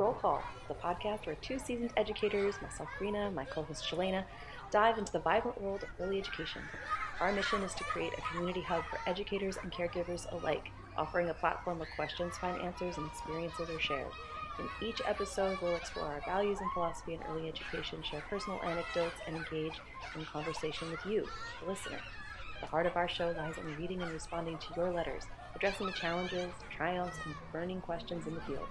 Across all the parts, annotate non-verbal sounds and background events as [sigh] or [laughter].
Roll Call, the podcast where two seasoned educators, myself, Rena, my co host, Shelayna, dive into the vibrant world of early education. Our mission is to create a community hub for educators and caregivers alike, offering a platform where questions find answers and experiences are shared. In each episode, we'll explore our values and philosophy in early education, share personal anecdotes, and engage in conversation with you, the listener. The heart of our show lies in reading and responding to your letters, addressing the challenges, triumphs, and burning questions in the field.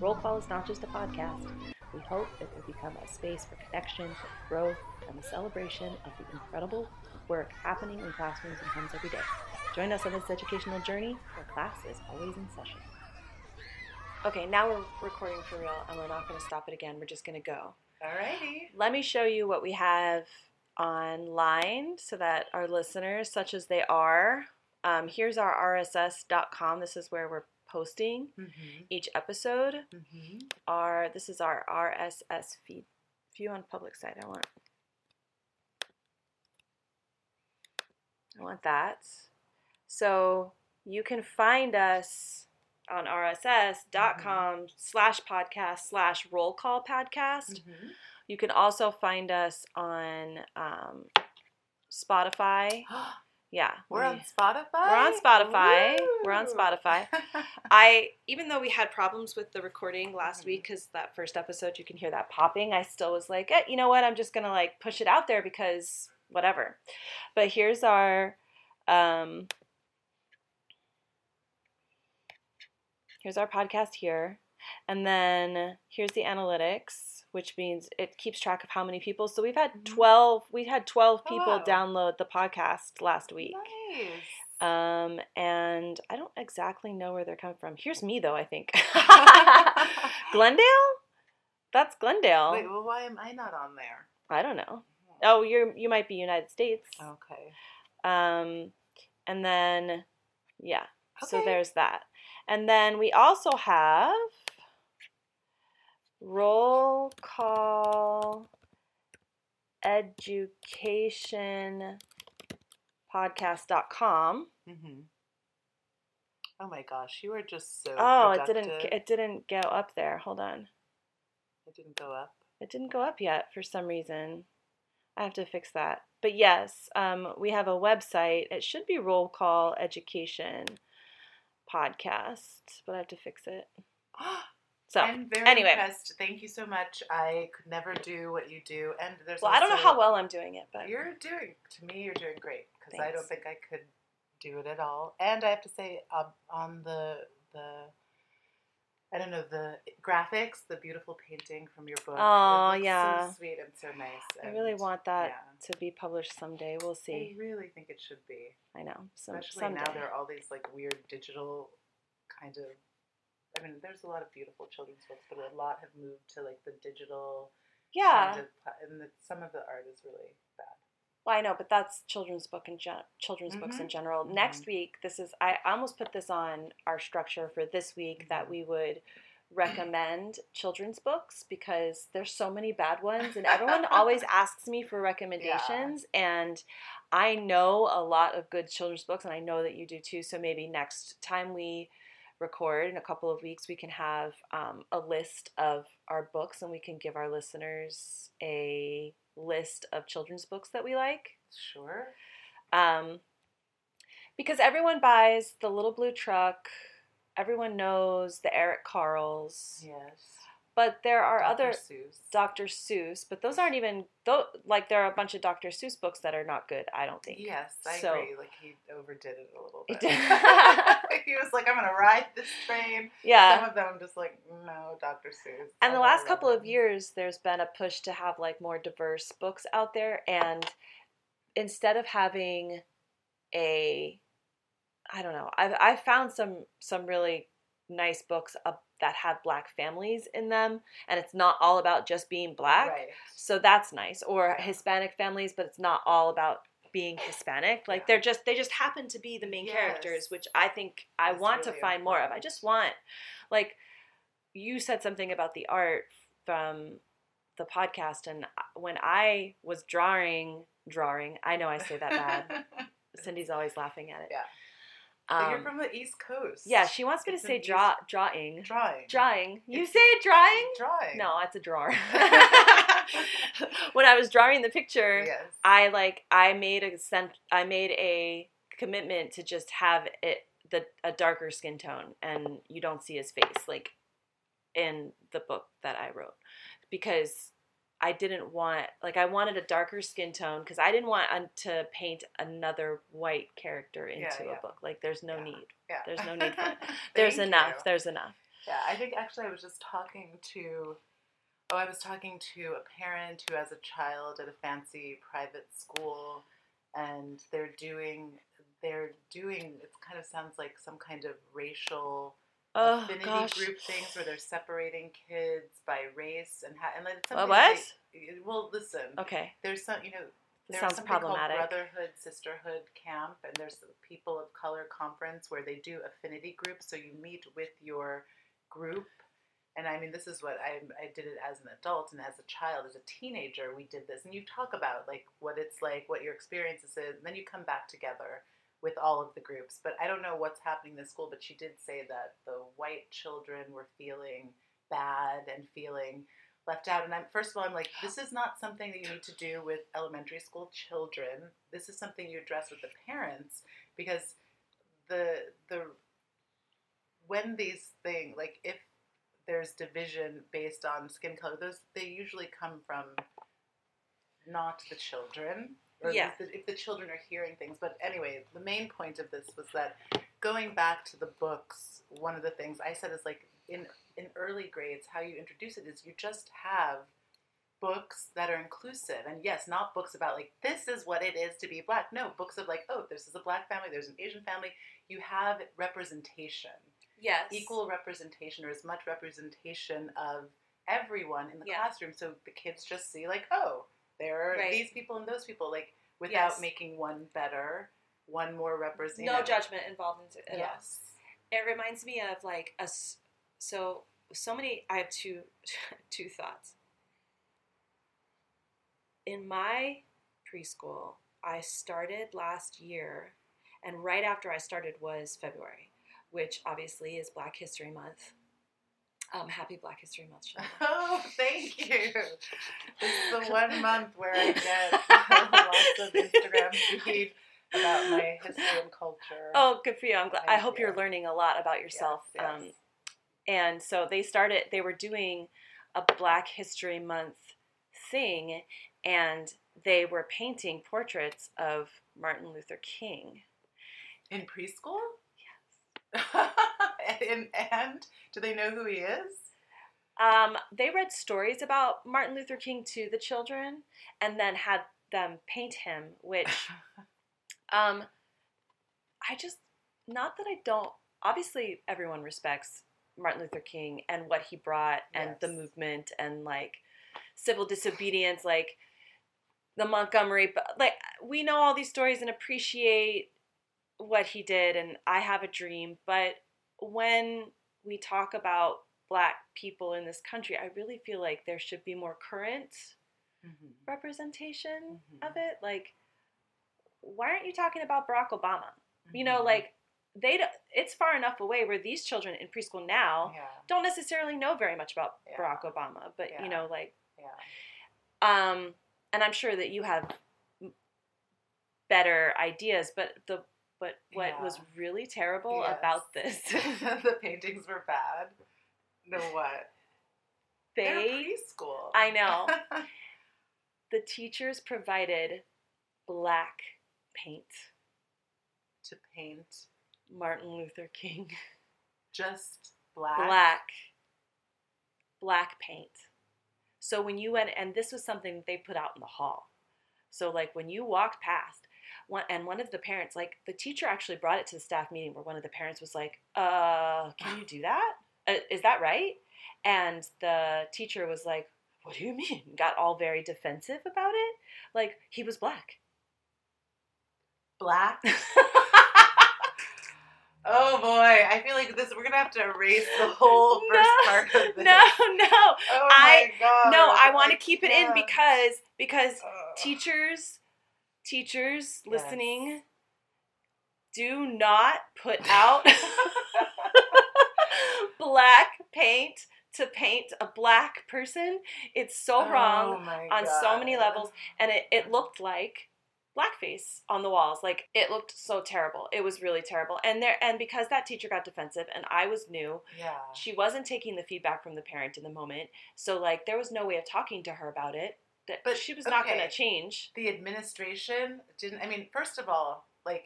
Roll Call is not just a podcast. We hope it will become a space for connection, growth, and the celebration of the incredible work happening in classrooms and homes every day. Join us on this educational journey where class is always in session. Okay, now we're recording for real and we're not going to stop it again. We're just going to go. Alrighty. Let me show you what we have online so that our listeners, such as they are, um, here's our rss.com. This is where we're posting Mm-hmm. each episode. Mm-hmm. Our this is our RSS feed. View on public site. I want. I want that. So you can find us on rss.com slash podcast slash roll call podcast. Mm-hmm. You can also find us on um, Spotify. [gasps] [gasps] Yeah. We're we- on Spotify. We're on Spotify. We're on Spotify. [laughs] I even though we had problems with the recording last Mhm. week because that first episode you can hear that popping, I still was like, eh, you know what? I'm just gonna like push it out there because whatever. But here's our um, here's our podcast here, and then here's the analytics, which means it keeps track of how many people. So we've had Mhm. twelve. We had twelve Oh, people wow. download the podcast last week. nice. Um, and I don't exactly know where they're coming from. Here's me though, I think. [laughs] Glendale? That's Glendale. Wait, well, why am I not on there? I don't know. Oh, you're you might be United States. Okay. Um, and then yeah. So there's that. And then we also have roll call education podcast.com. Mm-hmm. Oh my gosh, you are just so. Oh, it didn't it didn't go up there. Hold on. It didn't go up. It didn't go up yet for some reason. I have to fix that. But yes, um, we have a website. It should be Roll Call Education Podcast, but I have to fix it. [gasps] [gasps] So, I'm very anyway. impressed. Thank you so much. I could never do what you do, and there's. well, I don't know how well I'm doing it, but You're doing to me. You're doing great because I don't think I could do it at all. And I have to say, um, on the the I don't know the graphics, the beautiful painting from your book. Oh yeah. so sweet and so nice. I really want that yeah. to be published someday. We'll see. I really think it should be, I know. Some, especially someday. now there are all these like weird digital kind of. I mean, there's a lot of beautiful children's books, but a lot have moved to like the digital yeah. kind of, and the, some of the art is really bad. Well, I know, but that's children's book and gen- children's books in Mhm. general. Mhm. Next week, this is I almost put this on our structure for this week that Mhm. we would recommend children's books because there's so many bad ones and everyone [laughs] always asks me for recommendations and I know a lot of good children's books and I know that you do too so maybe next time we record in a couple of weeks we can have um, a list of our books and we can give our listeners a list of children's books that we like Sure. um, because everyone buys the little blue truck everyone knows the Eric Carles Yes. But there are Dr. other Seuss. dr seuss but those aren't even though like there are a bunch of dr seuss books that are not good i don't think Yes, I So- agree. Like he overdid it a little bit. [laughs] he was like, "I'm gonna ride this train." yeah Some of them I'm just like, "No, Dr. Seuss." And the last couple of years, there's been a push to have like more diverse books out there. And instead of having a, I don't know, I've I've found some some really nice books that have black families in them, and it's not all about just being black. right? So that's nice. Or Hispanic families, but it's not all about being Hispanic. Like Yeah. they're just they just happen to be the main characters, which I think I That's want to really find more of. I just want like you said something about the art from the podcast and when I was drawing drawing, I know I say that bad. [laughs] Cindy's always laughing at it. Yeah. But you're Um, from the East Coast. yeah, she wants me to It's say East- draw drawing. Drawing. Drawing. You It's- say drawing? Drawing. No, it's a drawer. [laughs] [laughs] when I was drawing the picture, Yes. I like I made a sent I made a commitment to just have it the a darker skin tone and you don't see his face like in the book that I wrote because I didn't want like I wanted a darker skin tone because I didn't want to paint another white character into Yeah, yeah. a book like there's no Yeah. need Yeah. there's no need for it. [laughs] [laughs] there's enough you. there's enough Yeah, I think actually I was just talking to, oh, I was talking to a parent who has a child at a fancy private school, and they're doing, they're doing. It kind of sounds like some kind of racial oh affinity gosh group things where they're separating kids by race and ha- and like something. what They, well, listen, okay there's some, you know, this there's sounds something called problematic Brotherhood Sisterhood Camp, and there's the People of Color Conference where they do affinity groups. So you meet with your group, and I mean, this is what I I did it as an adult and as a child, as a teenager. We did this, and you talk about like what it's like, what your experiences is, and then you come back together with all of the groups. But I don't know what's happening in the school, but she did say that the white children were feeling bad and feeling left out. And I'm first of all, I'm like, this is not something that you need to do with elementary school children. This is something you address with the parents because the the when these things like if there's division based on skin color, those they usually come from not the children. Or Yeah. if, the, if the children are hearing things. But anyway, the main point of this was that going back to the books, one of the things I said is like in in early grades, how you introduce it is you just have books that are inclusive. And yes, not books about like this is what it is to be black. No, books of like, oh, this is a black family, there's an Asian family. You have representation. yes Equal representation or as much representation of everyone in the Yeah. classroom. So the kids just see like, oh, there are Right. these people and those people, like without Yes. making one better, one more representative. no judgment involved in it at all. Yes. It reminds me of like a so so many. I have two [laughs] two thoughts. In my preschool, I started last year, and right after I started was February, which obviously is Black History Month. Um, happy Black History Month. [laughs] Oh, thank [laughs] you. It's the one month where I get [laughs] lots of Instagram feed about my history and culture. Oh, good for you. I'm glad. I Thank hope you. you're learning a lot about yourself. Yes, yes. Um, and so they started. They were doing a Black History Month thing, and they were painting portraits of Martin Luther King. In preschool? Yes. [laughs] and, and do they know who he is? Um, they read stories about Martin Luther King to the children, and then had them paint him. Which, [laughs] um, I just not that I don't. Obviously, everyone respects Martin Luther King and what he brought, and the movement, and like civil disobedience, like the Montgomery. But like we know all these stories and appreciate what he did, and I have a dream. But when we talk about black people in this country, I really feel like there should be more current Mm-hmm. representation Mhm. of it. Like, why aren't you talking about Barack Obama? You Mm-hmm. know, like they don't, it's far enough away where these children in preschool now Yeah, don't necessarily know very much about Yeah. Barack Obama, but Yeah. you know, like yeah. um and I'm sure that you have better ideas, but the but what Yeah. was really terrible Yes. about this [laughs] the paintings were bad. No, what? They're preschool. I know. [laughs] the teachers provided black paint. to paint Martin Luther King. just black. Black. Black paint. So when you went, and this was something they put out in the hall. So like when you walked past, one, and one of the parents, like the teacher actually brought it to the staff meeting where one of the parents was like, uh, can you do that? Uh, is that right? And the teacher was like, what do you mean? Got all very defensive about it. Like he was black. Black. [laughs] Oh boy, I feel like this. We're gonna have to erase the whole first No, [laughs] part of this. no, no. Oh I- my god. No, I want to keep it in because because Ugh. teachers teachers Yes. listening do not put out [laughs] black paint to paint a black person. It's so oh wrong Oh my on so many levels. And it, it looked like blackface on the walls. Like it looked so terrible. It was really terrible. And there and because that teacher got defensive and I was new, Yeah. she wasn't taking the feedback from the parent in the moment. So like there was no way of talking to her about it. That But, she was not okay. going to change. the administration didn't i mean first of all like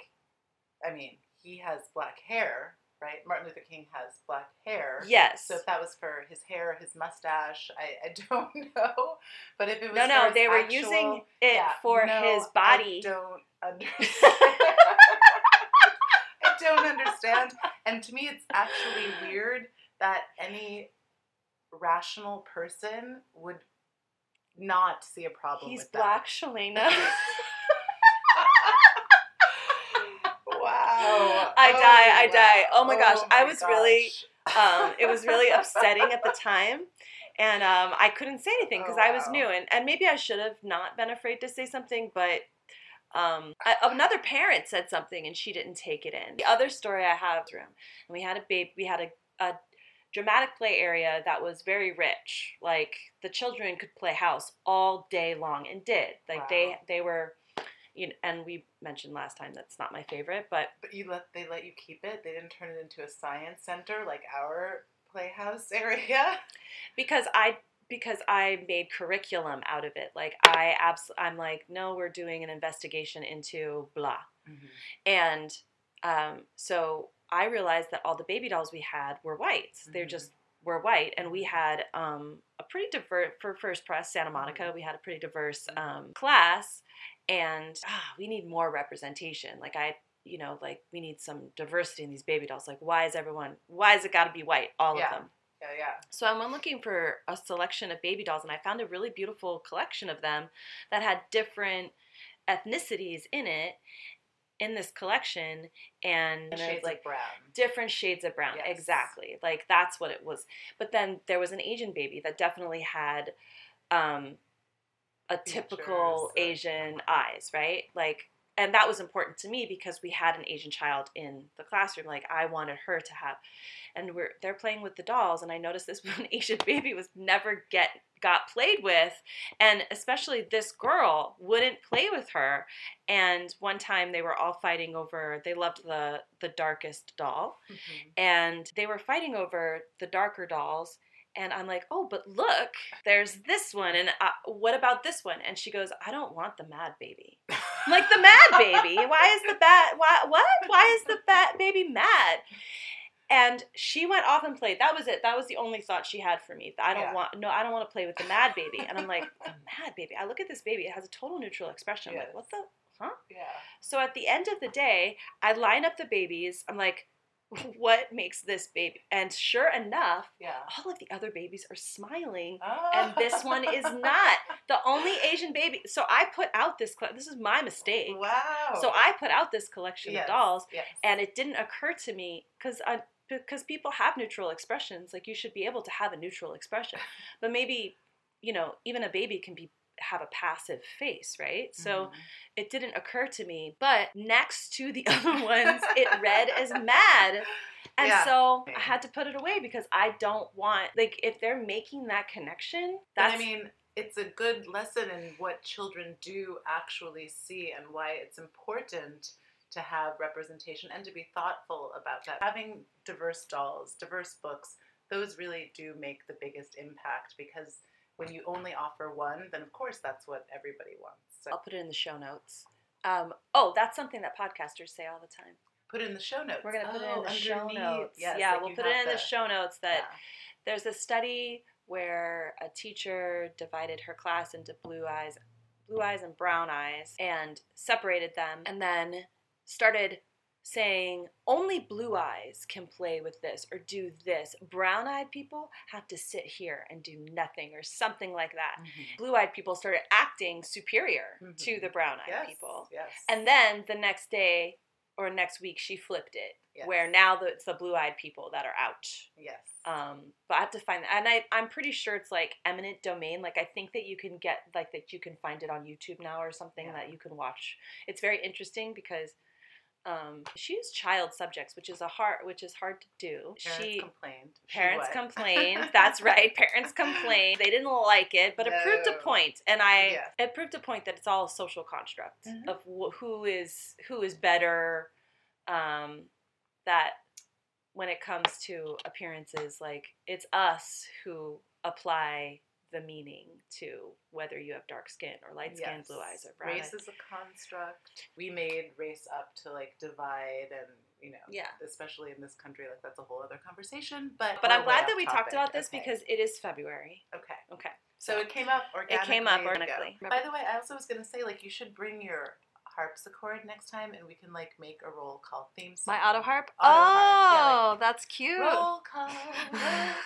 i mean he has black hair right martin luther king has black hair Yes. so if that was for his hair his mustache i, I [laughs] don't know but if it was no, for no, they were actual- using it yeah, for no, his body. i don't [laughs] understand [laughs] i don't understand and to me it's actually weird that any rational person would not see a problem He's with that. black, Shelayna. [laughs] Wow. I die, I die. Oh my gosh, I my was really- um, it was really [laughs] upsetting at the time. And um, I couldn't say anything because Oh, I was new. And, and maybe I should have not been afraid to say something, but um, I, another parent said something and she didn't take it in. The other story I have room, and we had a babe, we had a, a dramatic play area that was very rich. Like the children could play house all day long and did. Like they Wow. they were, you know, and we mentioned last time that's not my favorite, but But you let they let you keep it. They didn't turn it into a science center like our playhouse [laughs] area. because I because I made curriculum out of it. Like I abs- I'm like, no, we're doing an investigation into blah, and um, so I realized that all the baby dolls we had were white. They're Mhm. just were white, and we had um, a pretty diverse for First Pres Santa Monica. We had a pretty diverse Mhm. um, class, and ah, we need more representation. Like I. You know, like we need some diversity in these baby dolls. Like, why is everyone? Why is it got to be white? All Yeah. of them. Yeah, yeah. So I went looking for a selection of baby dolls, and I found a really beautiful collection of them that had different ethnicities in it in this collection, and Shades like brown. different shades of brown. Yes. Exactly, like that's what it was. But then there was an Asian baby that definitely had um, a typical Features Asian eyes, right? Like. And that was important to me because we had an Asian child in the classroom. Like I wanted her to have, and we're they're playing with the dolls, and I noticed this [laughs] one Asian baby was never get got played with, and especially this girl wouldn't play with her. And one time they were all fighting over. They loved the the darkest doll, Mhm. and they were fighting over the darker dolls. And I'm like, oh, but look, there's this one, and uh, what about this one? And she goes, I don't want the mad baby. I'm like the mad baby. Why is the bat? Why what? Why is the bat baby mad? And she went off and played. That was it. That was the only thought she had for me. I don't Yeah. want no. I don't want to play with the mad baby. And I'm like [laughs] the mad baby. I look at this baby. It has a total neutral expression. I'm Yes. like what the huh? Yeah. So at the end of the day, I line up the babies. I'm like, [laughs] what makes this baby? And sure enough, Yeah. all of the other babies are smiling Oh. and this one is not [laughs] the only Asian baby. So I put out this. This is my mistake. Wow. So I put out this collection Yes, of dolls, Yes. and it didn't occur to me because I uh, because people have neutral expressions. Like you should be able to have a neutral expression, [laughs] but maybe you know even a baby can be have a passive face, right? So Mhm. it didn't occur to me. But next to the [laughs] other ones, it read as mad. [laughs] And Yeah. so I had to put it away because I don't want like if they're making that connection, that's I mean, it's a good lesson in what children do actually see and why it's important to have representation and to be thoughtful about that. Having diverse dolls, diverse books, those really do make the biggest impact because when you only offer one, then of course that's what everybody wants. So I'll put it in the show notes. Um, oh, that's something that podcasters say all the time. put it in the show notes. We're gonna put it in Oh, the show notes. Yes, yeah, like we'll put it in the show notes that yeah. there's a study where a teacher divided her class into blue eyes, blue eyes and brown eyes, and separated them, and then started saying only blue eyes can play with this or do this. Brown eyed people have to sit here and do nothing or something like that. Mhm. Blue eyed people started acting superior Mhm. to the brown eyed Yes, people. Yes. And then the next day or next week, she flipped it, Yes. where now the, it's the blue eyed people that are out. yes. Um, but I have to find that, and I I'm pretty sure it's like eminent domain. Like I think that you can get like that you can find it on YouTube now or something Yeah. that you can watch. It's very interesting because Um, she used child subjects, which is a hard, which is hard to do. Parents she complained. Parents complained. That's right. Parents complained. They didn't like it, but it proved a No. point, and I Yes. it proved a point that it's all a social construct Mhm. of wh- who is who is better. Um, that when it comes to appearances, like it's us who apply the meaning to whether you have dark skin or light skin, blue eyes, or brown Race is a construct. We made race up to like divide and you know, Yeah. especially in this country, like that's a whole other conversation. But But I'm glad that we talked about this Okay. because it is February. okay. Okay. So it came up organically. It came up organically. By the way, I also was gonna say like you should bring your harpsichord next time, and we can like make a roll call theme song. My auto harp. Auto harp, yeah, oh, like, that's cute. Roll call, roll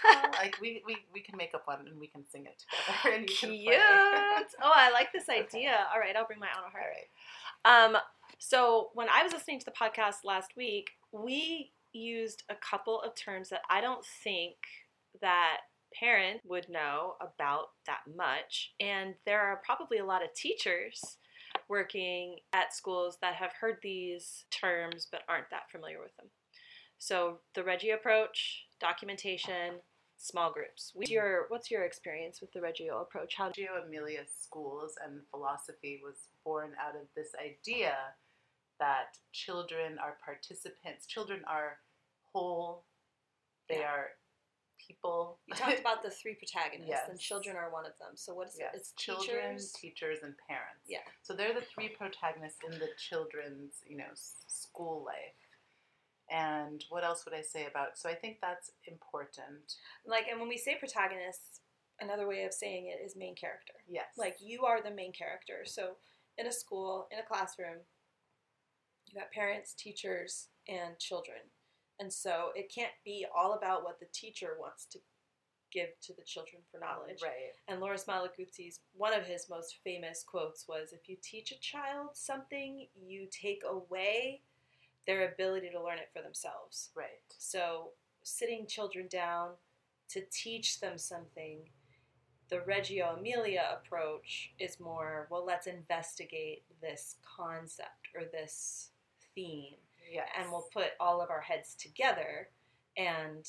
call. [laughs] like we, we we can make up one and we can sing it together, [laughs] and you Cute. oh, I like this [laughs] Okay. idea. All right, I'll bring my auto harp. right. Um, so when I was listening to the podcast last week, we used a couple of terms that I don't think that parent would know about that much, and there are probably a lot of teachers working at schools that have heard these terms but aren't that familiar with them. So the Reggio approach, documentation, small groups. What's your what's your experience with the Reggio approach? How Reggio Emilia schools and philosophy was born out of this idea that children are participants. Children are whole. They Yeah. are people. You talked [laughs] about the three protagonists, and children are one of them. So what is yes, it? It's children, teachers. teachers, and parents. Yeah. So they're the three protagonists in the children's, you know, school life. And what else would I say about? So I think that's important. Like, and when we say protagonists, another way of saying it is main character. Yes. Like you are the main character. So in a school, in a classroom, you got parents, teachers, and children. And so it can't be all about what the teacher wants to give to the children for knowledge. Right. And Loris Malaguzzi's one of his most famous quotes was if you teach a child something, you take away their ability to learn it for themselves. Right. So, sitting children down to teach them something, the Reggio Emilia approach is more, well, let's investigate this concept or this theme, Yes. and we'll put all of our heads together, and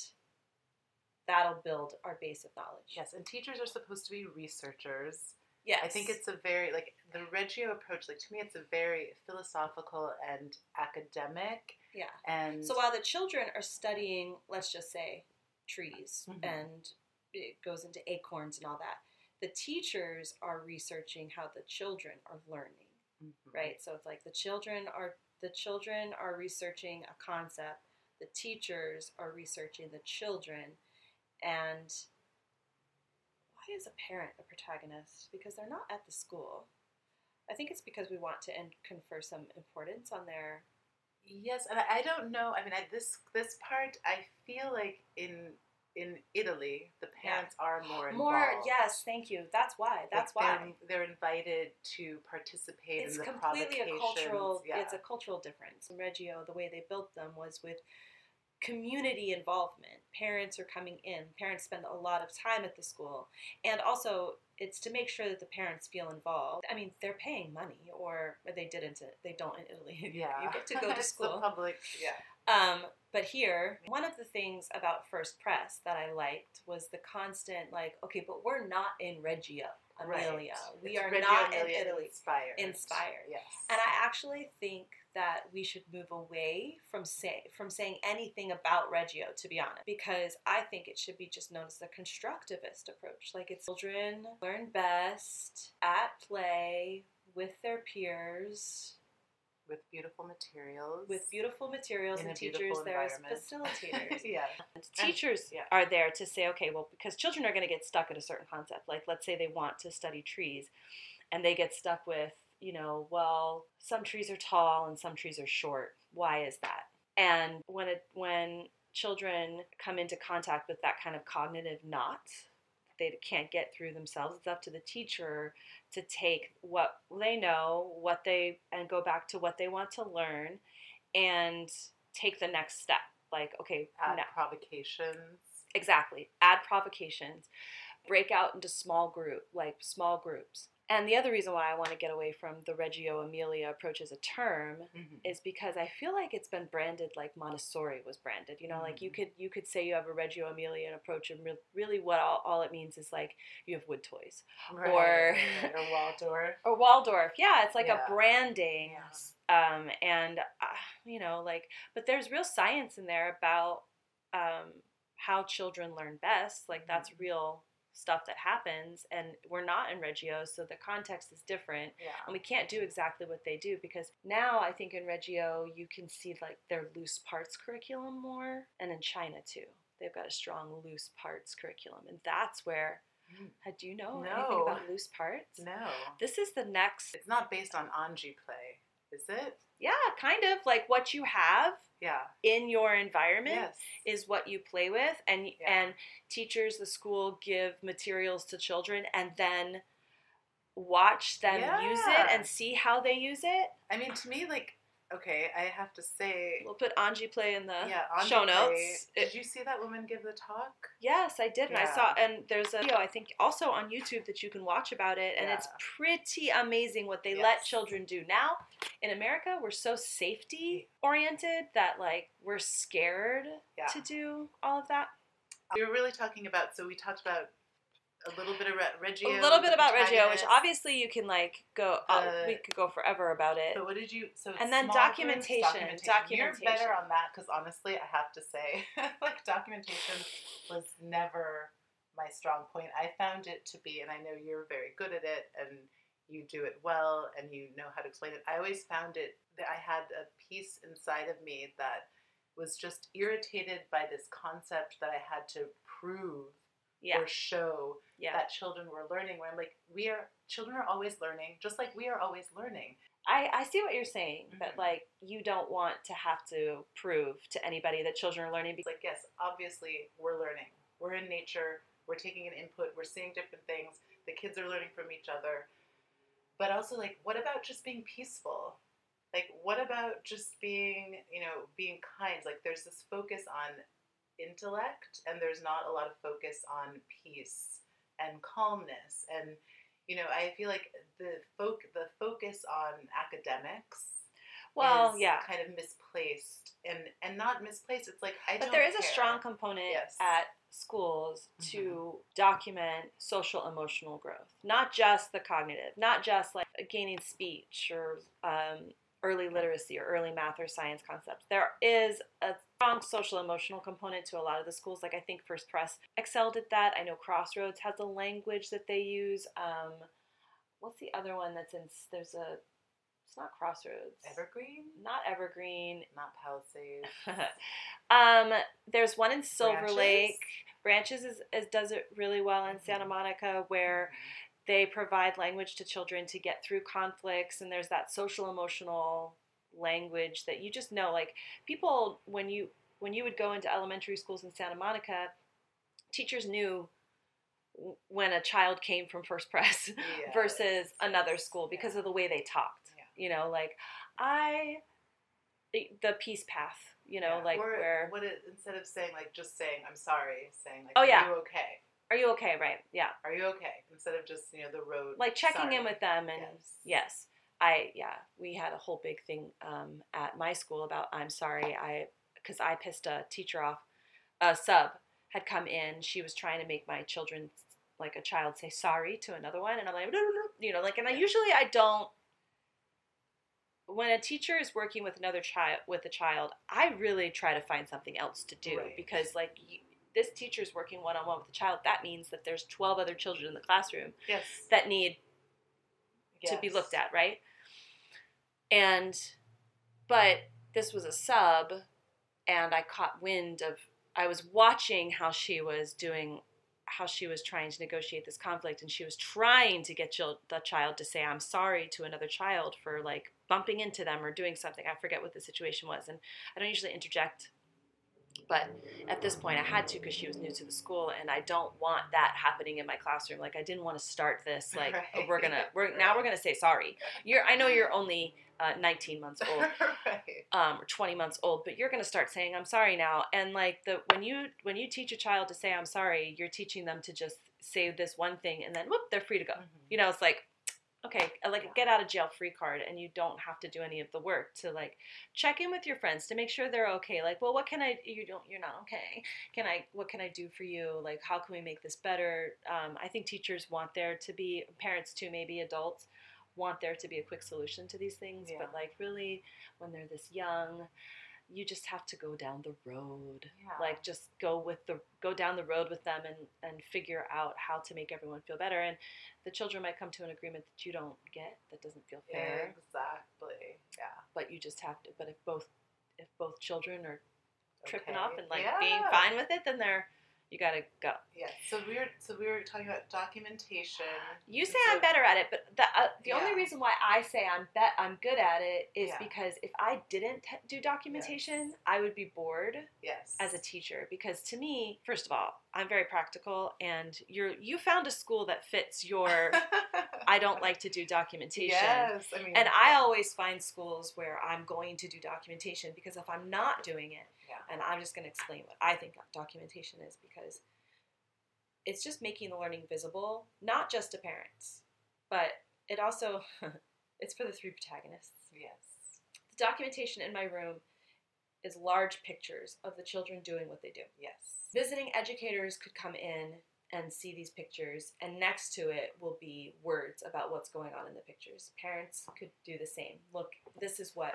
that'll build our base of knowledge. Yes, and teachers are supposed to be researchers. Yes. I think it's a very like the Reggio approach. Like to me, it's a very philosophical and academic. Yeah. And So while the children are studying, let's just say, trees, Mhm. and it goes into acorns and all that, the teachers are researching how the children are learning, Mhm. right? So it's like the children are the children are researching a concept, the teachers are researching the children, and why is a parent a protagonist? Because they're not at the school. I think it's because we want to confer some importance on their Yes, and I, I don't know. I mean, I, this this part, I feel like in in Italy, the Yeah. parents are more involved. More, yes, thank you. That's why. Like, That's they're, why. they're invited to participate It's in the completely a cultural. Yeah. It's a cultural difference. In Reggio, the way they built them was with community involvement. Parents are coming in. Parents spend a lot of time at the school, and also it's to make sure that the parents feel involved. I mean, they're paying money, or they didn't. They don't in Italy. [laughs] yeah, you get to go [laughs] to school. public, yeah. Um, but here, one of the things about First Pres that I liked was the constant, like, okay, but we're not in Reggio Emilia. Right. We It's are Reggio not in Italy. Inspired. Inspired. Yes. And I actually think that we should move away from say from saying anything about Reggio, to be honest, because I think it should be just known as the constructivist approach. Like it's children learn best at play with their peers, with beautiful materials. with beautiful materials In and teachers there as [laughs] facilitators. [laughs] yeah. And teachers yeah. are there to say, okay, well, because children are going to get stuck at a certain concept. Like, let's say they want to study trees, and they get stuck with, you know, well, some trees are tall and some trees are short. Why is that? And when it when children come into contact with that kind of cognitive knot, they can't get through themselves. It's up to the teacher to take what they know, what they, and go back to what they want to learn, and take the next step. Like, okay, Add provocations. Exactly. Add provocations. Break out into small group, like small groups. And the other reason why I want to get away from the Reggio Emilia approach as a term Mhm. is because I feel like it's been branded like Montessori was branded. You know, like you Mhm. could you could say you have a Reggio Emilian approach, and re- really what all, all it means is like you have wood toys Right, Or- right, or Waldorf. [laughs] or Waldorf. Yeah, it's like Yeah. a branding. Yeah. Um, and uh, you know, like, but there's real science in there about um, how children learn best. Like that's Mhm. real stuff that happens, and we're not in Reggio, so the context is different. Yeah. and we can't do exactly what they do because now I think in Reggio you can see like their loose parts curriculum more, and in China too. They've got a strong loose parts curriculum, and that's where. Mm. uh, Do you know No. anything about loose parts? No. This is the next. It's not based on Anji play, is it? Yeah, kind of like what you have Yeah. in your environment Yes. is what you play with, and Yeah. and teachers, the school give materials to children, and then watch them use it and see how they use it. I mean, to me, like, okay, I have to say, We'll put Anji play in the yeah, Anji show play- notes. Did It- you see that woman give the talk? yes, I did, and I saw, and there's a video I think also on YouTube that you can watch about it, and it's pretty amazing what they let children do. Now, in America, we're so safety oriented that like we're scared Yeah. to do all of that. We were really talking about, so we talked about a little bit of Reggio. a little bit about Reggio, which obviously you can like go. uh, we could go forever about it. But what did you? So And then small documentation, groups, You're better on that because honestly, I have to say, [laughs] like documentation was never my strong point. I found it to be, and I know you're very good at it, and you do it well, and you know how to explain it. I always found it that I had a piece inside of me that was just irritated by this concept that I had to prove yeah, or show yeah. that children were learning. Where I'm like, we are children are always learning, just like we are always learning. I, I see what you're saying, but Mhm. like you don't want to have to prove to anybody that children are learning. It's like, yes, obviously we're learning. We're in nature. We're taking an input. We're seeing different things. The kids are learning from each other. But also, like, what about just being peaceful? Like, what about just being, you know, being kind? Like, there's this focus on intellect, and there's not a lot of focus on peace and calmness. And, you know, I feel like the folk the focus on academics well, is yeah, kind of misplaced and and not misplaced. It's like I but there is a strong component Yes. at schools to document social emotional growth, not just the cognitive, not just like gaining speech or um, early literacy or early math or science concepts. There is a strong social emotional component to a lot of the schools. Like I think First Pres excelled at that. I know Crossroads has a language that they use. Um, what's the other one that's in? There's a. It's not Crossroads. Evergreen, Not Evergreen. not Palisades. [laughs] um, there's one in Silver Branches? Lake. Branches is, is does it really well in Santa Mhm. Monica, where they provide language to children to get through conflicts, and there's that social emotional language that you just know. Like people, when you when you would go into elementary schools in Santa Monica, teachers knew when a child came from First Pres [laughs] Yes, versus another school because yeah. of the way they talked. Yeah. You know, like I, the peace path. You know, Yeah. like or where what it, instead of saying like just saying I'm sorry, saying like Oh, yeah. You okay? Are you okay? Right? Yeah, Are you okay? Instead of just you know the road like checking in with them and Yes. yes. I yeah, we had a whole big thing um, at my school about I'm sorry I because I pissed a teacher off. A sub had come in. She was trying to make my children like a child say sorry to another one, and I'm like, you know, like, and I usually I don't. When a teacher is working with another child with a child, I really try to find something else to do Right. because like. This teacher's working one on one with the child. That means that there's 12 other children in the classroom Yes. that need to be looked at, right? And but this was a sub and I caught wind of I was watching how she was doing how she was trying to negotiate this conflict and she was trying to get chil- the child to say I'm sorry to another child for like bumping into them or doing something. I forget what the situation was and I don't usually interject but at this point, I had to because she was new to the school, and I don't want that happening in my classroom. Like I didn't want to start this. [laughs] Like oh, we're gonna, we're [laughs] now we're gonna say sorry. You're, I know you're only uh, 19 months [laughs] old, right. um, or 20 months old, but you're gonna start saying I'm sorry now. And like the when you when you teach a child to say I'm sorry, you're teaching them to just say this one thing, and then whoop, they're free to go. Mhm. You know, it's like okay, uh, like a get out of jail free card, and you don't have to do any of the work to like check in with your friends to make sure they're okay. Like, well, what can I? You don't. You're not okay. Can I? What can I do for you? Like, how can we make this better? Um, I think teachers want there to be parents too, maybe adults want there to be a quick solution to these things. Yeah. But like, really, when they're this young. You just have to go down the road Yeah. like just go with the go down the road with them and and figure out how to make everyone feel better and the children might come to an agreement that you don't get that doesn't feel fair Exactly. Yeah. but you just have to but if both if both children are tripping Okay. off and like being fine with it then they're you gotta go Yeah. So we were so we were talking about documentation. you say So- i'm better at it but the, uh, the only reason why i say i'm bet i'm good at it is Yeah. because if i didn't t- do documentation i would be bored Yes. as a teacher because to me first of all i'm very practical and you're you found a school that fits your [laughs] i don't like to do documentation Yes. I mean. and i always find schools where i'm going to do documentation because if i'm not doing it Yeah. And i'm just going to explain what i think documentation is because it's just making the learning visible not just to parents but it also [laughs] it's for the three protagonists Yes. the documentation in my room is large pictures of the children doing what they do Yes. visiting educators could come in and see these pictures and next to it will be words about what's going on in the pictures. Parents could do the same. Look this is what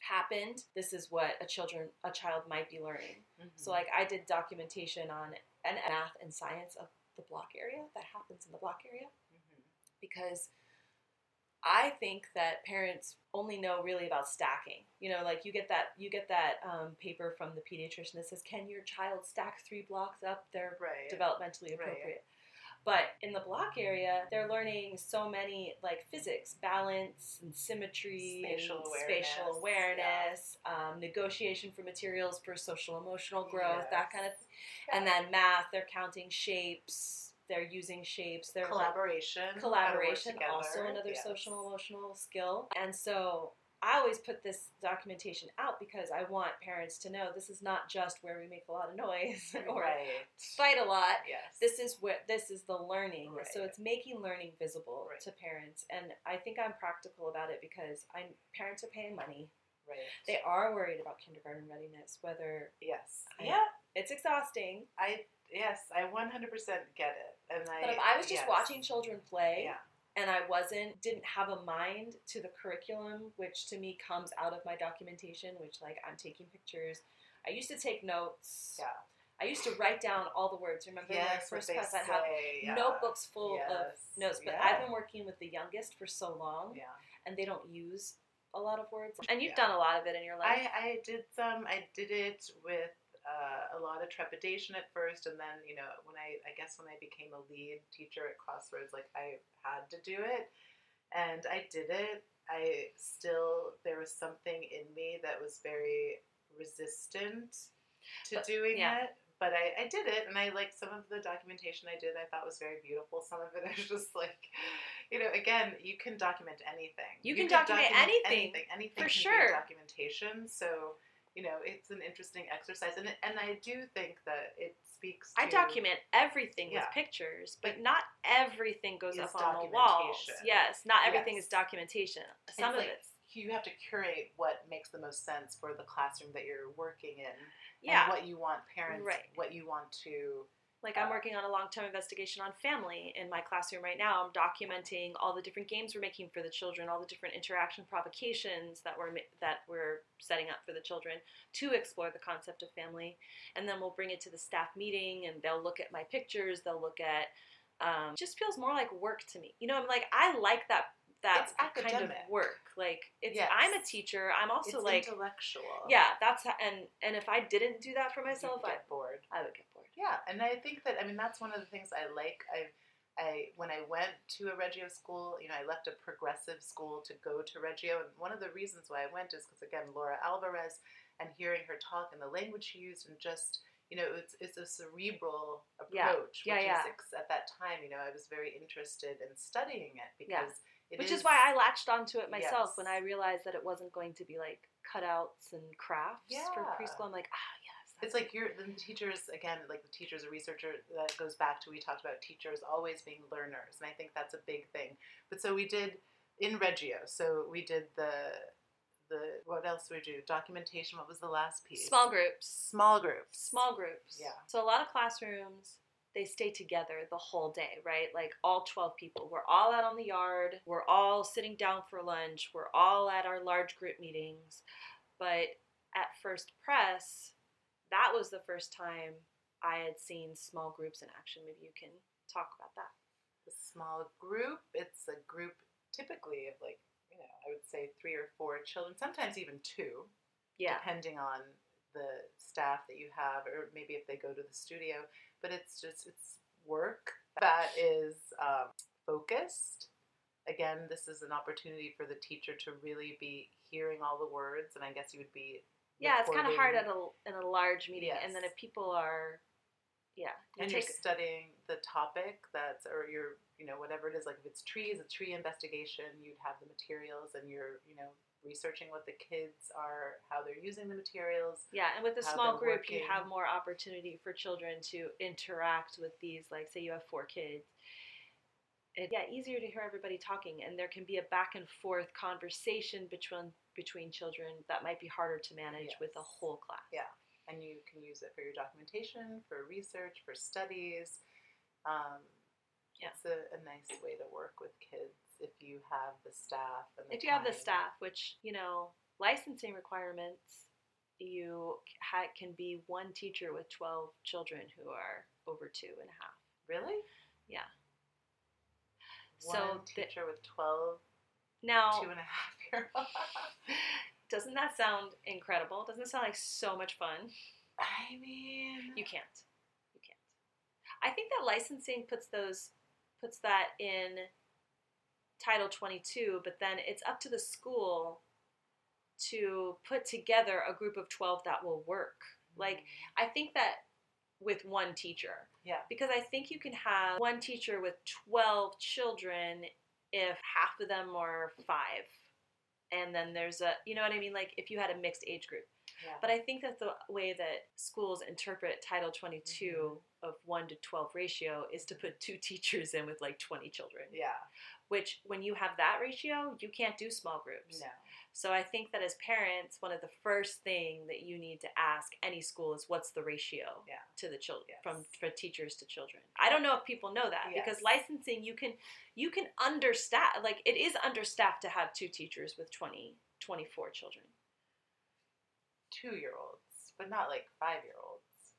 happened. This is what a children a child might be learning. So like i did documentation on and math and science of the block area that happens in the block area. Mhm. because I think that parents only know really about stacking. You know, like you get that you get that um, paper from the pediatrician that says, "Can your child stack three blocks up? They're Right. developmentally Right. appropriate." But in the block area, they're learning so many like physics, balance, and symmetry, Spatial and awareness, spatial awareness, um, negotiation for materials for social emotional growth, that kind of. And then math, they're counting shapes. They're using shapes. They're collaboration. collaboration also another Yes. social emotional skill and so i always put this documentation out because i want parents to know this is not just where we make a lot of noise [laughs] or right. fight a lot Yes. this is what this is the learning Right. so it's making learning visible Right. to parents and i think i'm practical about it because i parents are paying money right. they are worried about kindergarten readiness whether Yes. I- Yeah. it's exhausting I yes, I 100% get it, and but if i was just yes. watching children play Yeah. and I wasn't didn't have a mind to the curriculum, which to me comes out of my documentation, which like I'm taking pictures. I used to take notes. Yeah. I used to write down all the words. Remember when Yes. What first class I'd have yeah. notebooks full of notes. But Yeah. I've been working with the youngest for so long Yeah. and they don't use a lot of words. And you've Yeah. done a lot of it in your life. I, I did some. I did it with uh, a lot of trepidation at first, and then you know when I I guess when I became a lead teacher at Crossroads, like I had to do it, and I did it. I still there was something in me that was very resistant to But- doing yeah. it. But I, I did it, and I like some of the documentation I did. I thought was very beautiful. Some of it [laughs] I was just like, you know, again, you can document anything. You can could document anything, anything, anything for sure. documentation. So you know, it's an interesting exercise, and it, and I do think that it speaks. To, I document everything Yeah. with pictures, but not everything goes up on the walls. Yes, not everything Yes. is documentation. Some It's of like it's You have to curate what makes the most sense for the classroom that you're working in, yeah. and what you want parents, Right. what you want to. Like I'm working on a long-term investigation on family in my classroom right now. I'm documenting all the different games we're making for the children, all the different interaction provocations that we're that we're setting up for the children to explore the concept of family. And then we'll bring it to the staff meeting, and they'll look at my pictures. They'll look at. Um, it just feels more like work to me. You know, I'm like I like that that It's kind of work. Like it's Yes. I'm a teacher. I'm also it's like intellectual. yeah. That's and and if I didn't do that for myself, I, get bored. I would get. Yeah, and I think that I mean that's one of the things I like. I, I when I went to a Reggio school, you know, I left a progressive school to go to Reggio, and one of the reasons why I went is because again, Laura Alvarez, and hearing her talk and the language she used, and just you know, it's it's a cerebral approach, Yeah, which yeah. is at that time, you know, I was very interested in studying it Yeah. because it Which is, why I latched onto it myself Yes. when I realized that it wasn't going to be like cutouts and crafts for preschool. I'm like, ah, It's like you're the teachers again, like the teacher's a researcher. That goes back to we talked about teachers always being learners, and I think that's a big thing. But so we did in Reggio. So we did the the what else did we do? Documentation. What was the last piece? Small groups. Small groups. Small groups. Yeah. So a lot of classrooms they stay together the whole day, right? Like all 12 people. We're all out on the yard. We're all sitting down for lunch. We're all at our large group meetings. But at First Pres, that was the first time I had seen small groups in action. Maybe you can talk about that. The small group. It's a group typically of like you know I would say three or four children, sometimes even two. Yeah. depending on the staff that you have, or maybe if they go to the studio. But it's just it's work that is um, focused. Again, this is an opportunity for the teacher to really be hearing all the words, and I guess you would be Yeah, it's kind of hard at a in a large meeting, and then if people are, yeah, you and take you're studying the topic that's or you're you know whatever it is like if it's trees a tree investigation you'd have the materials and you're you know researching what the kids are how they're using the materials Yeah, and with a small they're group, you working. have more opportunity for children to interact with these. Like, say you have four kids. It, yeah, easier to hear everybody talking, and there can be a back and forth conversation between between children that might be harder to manage with a whole class. Yeah. and you can use it for your documentation for research for studies um, Yeah. it's a, a nice way to work with kids if you have the staff and the If you have the staff, which you know, licensing requirements, you ha- can be one teacher with twelve children who are over two and a half. really Yeah. One So the- teacher with 12 Now, two and a half year [laughs] olds doesn't that sound incredible? Doesn't it sound like so much fun? I mean You can't. You can't. I think that licensing puts those puts that in Title 22, but then it's up to the school to put together a group of 12 that will work. Like mm. I think that with one teacher yeah. Because I think you can have one teacher with 12 children if half of them are 5 and then there's a you know what I mean? Like if you had a mixed age group. Yeah. But I think that the way that schools interpret Title 22 mm-hmm. of 1 to 12 ratio is to put two [laughs] teachers in with like 20 children, yeah. Which when you have that ratio, you can't do small groups. no So I think that as parents, one of the first thing that you need to ask any school is what's the ratio Yeah. to the children Yes. from for teachers to children. I don't know if people know that because licensing you can you can understaff like it is understaffed to have two teachers with 20 24 children. two year olds, but not like five year olds.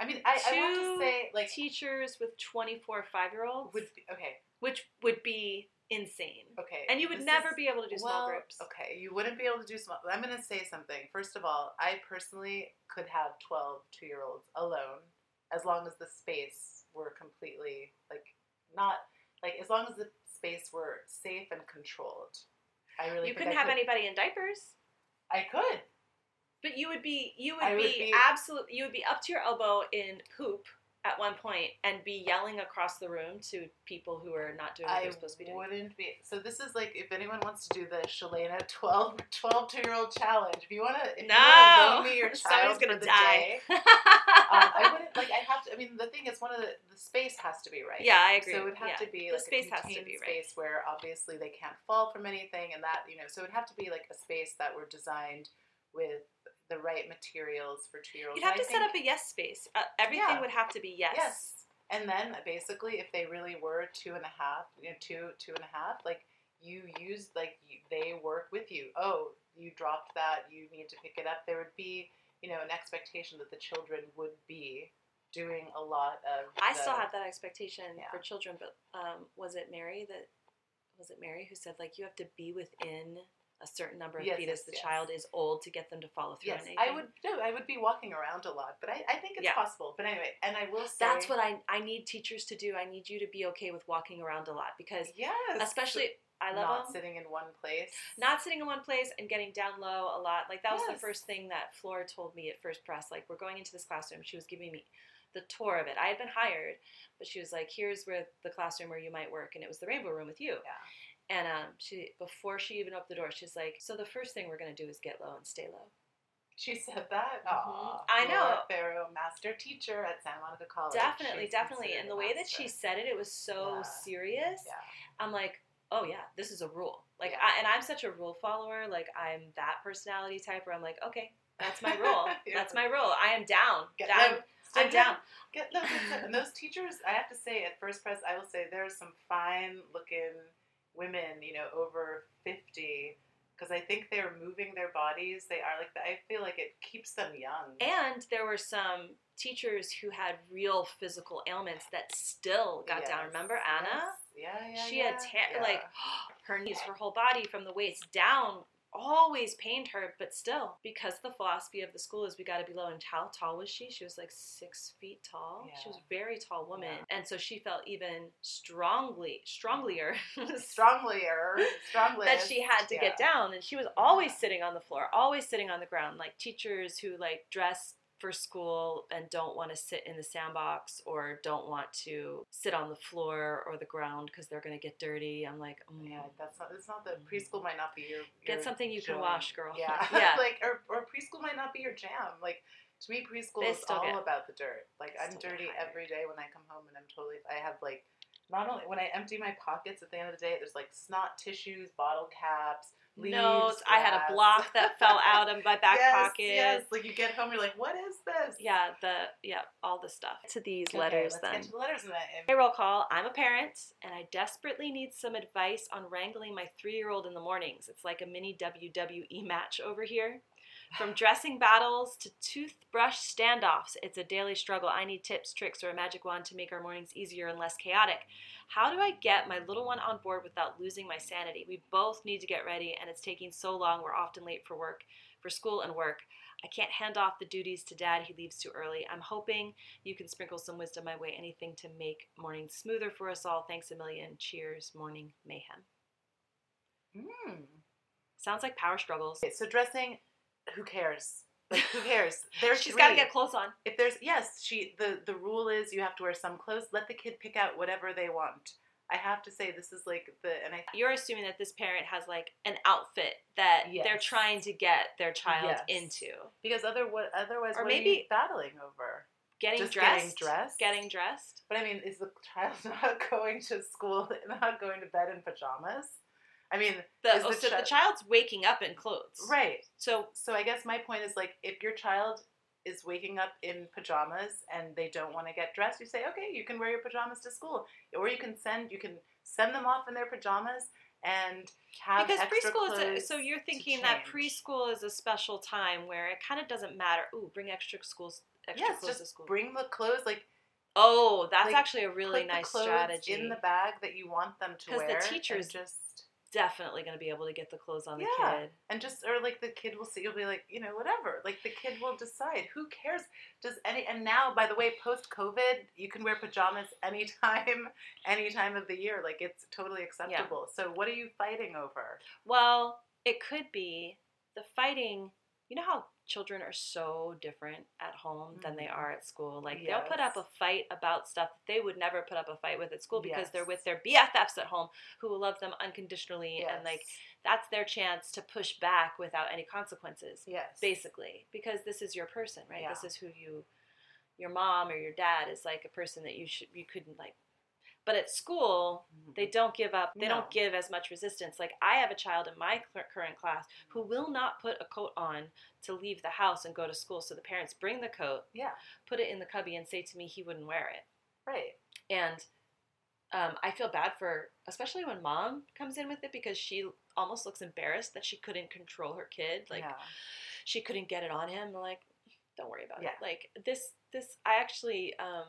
I mean, I, I want to say like teachers with 24 5-year-olds would be, okay, which would be insane. okay, And you would never is- be able to do small well, groups. Okay, you wouldn't be able to do small. I'm going to say something. First of all, I personally could have 12 two year olds alone as long as the space were completely like not like as long as the space were safe and controlled. I really You couldn't I have could- anybody in diapers. I could. But you would be you would, would be, be- absolute you would be up to your elbow in poop at one point and be yelling across the room to people who are not doing what I they're supposed to be doing. wouldn't be. So this is like if anyone wants to do the Shelayna 12, 12 two year old challenge. If you want to, if you No, loan me your [laughs] child somebody's gonna die. day, [laughs] um, I wouldn't like. I have to. I mean, the thing is, one of the the space has to be right. yeah, I agree. So it would have yeah. to be The like space a has to contained be right. space where obviously they can't fall from anything, and that you know. So it would have to be like a space that were designed with the right materials for two year olds. You'd have to set up a yes space. Uh, everything Yeah. would have to be yes. Yes. And then basically, if they really were two and a half, you know, two, two and a half, like you used, like you, they work with you. Oh, you dropped that. You need to pick it up. There would be, you know, an expectation that the children would be doing a lot of. I the- still have that expectation Yeah. for children, but um, was it Mary that was it Mary who said like you have to be within a certain number of Yes, feet yes, as the yes. child is old to get them to follow through Yes? I would. No, I would be walking around a lot, but I, I think it's Yeah. possible. But anyway, and I will say That's what I I need teachers to do. I need you to be okay with walking around a lot because Yes, especially I love not them. sitting in one place. not sitting in one place and getting down low a lot. Like that was the first thing that Flora told me at First Pres. Like we're going into this classroom. She was giving me the tour of it. I had been hired, but she was like, "Here's where the classroom where you might work," and it was the Rainbow Room with you. Yeah. And um, she before she even opened the door, she's like, "So the first thing we're gonna do is get low and stay low." She said that. Mhm. Aw, I know. Flora, master teacher at Santa Monica College. definitely, She's definitely. And the way that she said it, it was so Yeah. serious. Yeah. I'm like, oh yeah, this is a rule. Like, Yeah. I, and I'm such a rule follower. Like, I'm that personality type where I'm like, okay, that's my rule. [laughs] That's my rule. I am down. Get down. them. I'm down. Get them. and those teachers, I have to say, at First Pres, I will say there are some fine looking women, you know, over 50, because I think they're moving their bodies. They are like, I feel like it keeps them young. And there were some teachers who had real physical ailments that still got down. Remember Anna? yes. Yeah, yeah. she yeah, had ta- yeah. like [gasps] her knees, her whole body from the waist down always pained her, but still, because the philosophy of the school is we got to be low. And how tall was she? She was like six feet tall. She was a very tall woman, Yeah. and so she felt even strongly, stronglier, [laughs] strongly or strongly that she had to get down. And she was always sitting on the floor, always sitting on the ground, like teachers who like dress for school and don't want to sit in the sandbox or don't want to sit on the floor or the ground because they're going to get dirty. I'm like, mm, Yeah, that's not. It's not the preschool might not be your. Get something you can wash, girl. Yeah, [laughs] [laughs] yeah. like or, or preschool might not be your jam. Like to me, preschool is all get- about the dirt. Like I'm dirty every day when I come home, and I'm totally. I have like not only when I empty my pockets at the end of the day, there's like snot tissues, bottle caps, leaves. Notes. I had a block that fell [laughs] out of my back yes, pocket. Yes, like you get home, you're like, what is this? Yeah, the yeah, all the stuff. To these Okay, letters then. get to the letters. I- Hey, roll call. I'm a parent, and I desperately need some advice on wrangling my three-year-old in the mornings. It's like a mini WWE match over here. From dressing battles to toothbrush standoffs, it's a daily struggle. I need tips, tricks, or a magic wand to make our mornings easier and less chaotic. How do I get my little one on board without losing my sanity? We both need to get ready, and it's taking so long. We're often late for work, for school and work. I can't hand off the duties to dad. He leaves too early. I'm hoping you can sprinkle some wisdom my way. Anything to make mornings smoother for us all. Thanks a million. Cheers, morning mayhem. Mm. Sounds like power struggles. Okay, so dressing, who cares? Like [laughs] who cares? There's She's got to get clothes on. if there's yes she the the rule is you have to wear some clothes let the kid pick out whatever they want i have to say this is like the and i You're assuming that this parent has like an outfit that they're trying to get their child Yes. into. because other what otherwise Or what are you maybe- battling over Getting Just dressed. getting dressed? Getting dressed. but i mean is the [laughs] child not [laughs] going to school not going to bed in pajamas i mean The, Is oh, the so chi- the child's waking up in clothes. right So so i guess my point is like if your child is waking up in pajamas and they don't want to get dressed you say okay you can wear your pajamas to school or you can send you can send them off in their pajamas and have because extra preschool is a, so you're thinking that preschool is a special time where it kind of doesn't matter. Ooh, bring extra schools extra yes, clothes just to school. bring the clothes. Like oh, that's like, actually a really nice strategy. in the bag that you want them to wear, because the teachers- just Definitely going to be able to get the clothes on the Yeah. kid. and just or like the kid will see. You'll be like, you know, whatever. Like the kid will decide. Who cares? Does any? And now, by the way, post COVID, you can wear pajamas anytime, [laughs] any time of the year. Like it's totally acceptable. So what are you fighting over? Well, it could be the fighting. You know how children are so different at home than they Mhm. are at school. Like they'll put up a fight about stuff that they would never put up a fight with at school because they're with their BFFs at home who will love them unconditionally and like that's their chance to push back without any consequences. yes, Basically, because this is your person, right? This is who you your mom or your dad is like a person that you should you couldn't like but at school Mhm. they don't give up they No. don't give as much resistance like i have a child in my current class who will not put a coat on to leave the house and go to school so the parents bring the coat yeah, put it in the cubby and say to me he wouldn't wear it right. and um, i feel bad for especially when mom comes in with it because she almost looks embarrassed that she couldn't control her kid like yeah. she couldn't get it on him like don't worry about Yeah. it like this this i actually um,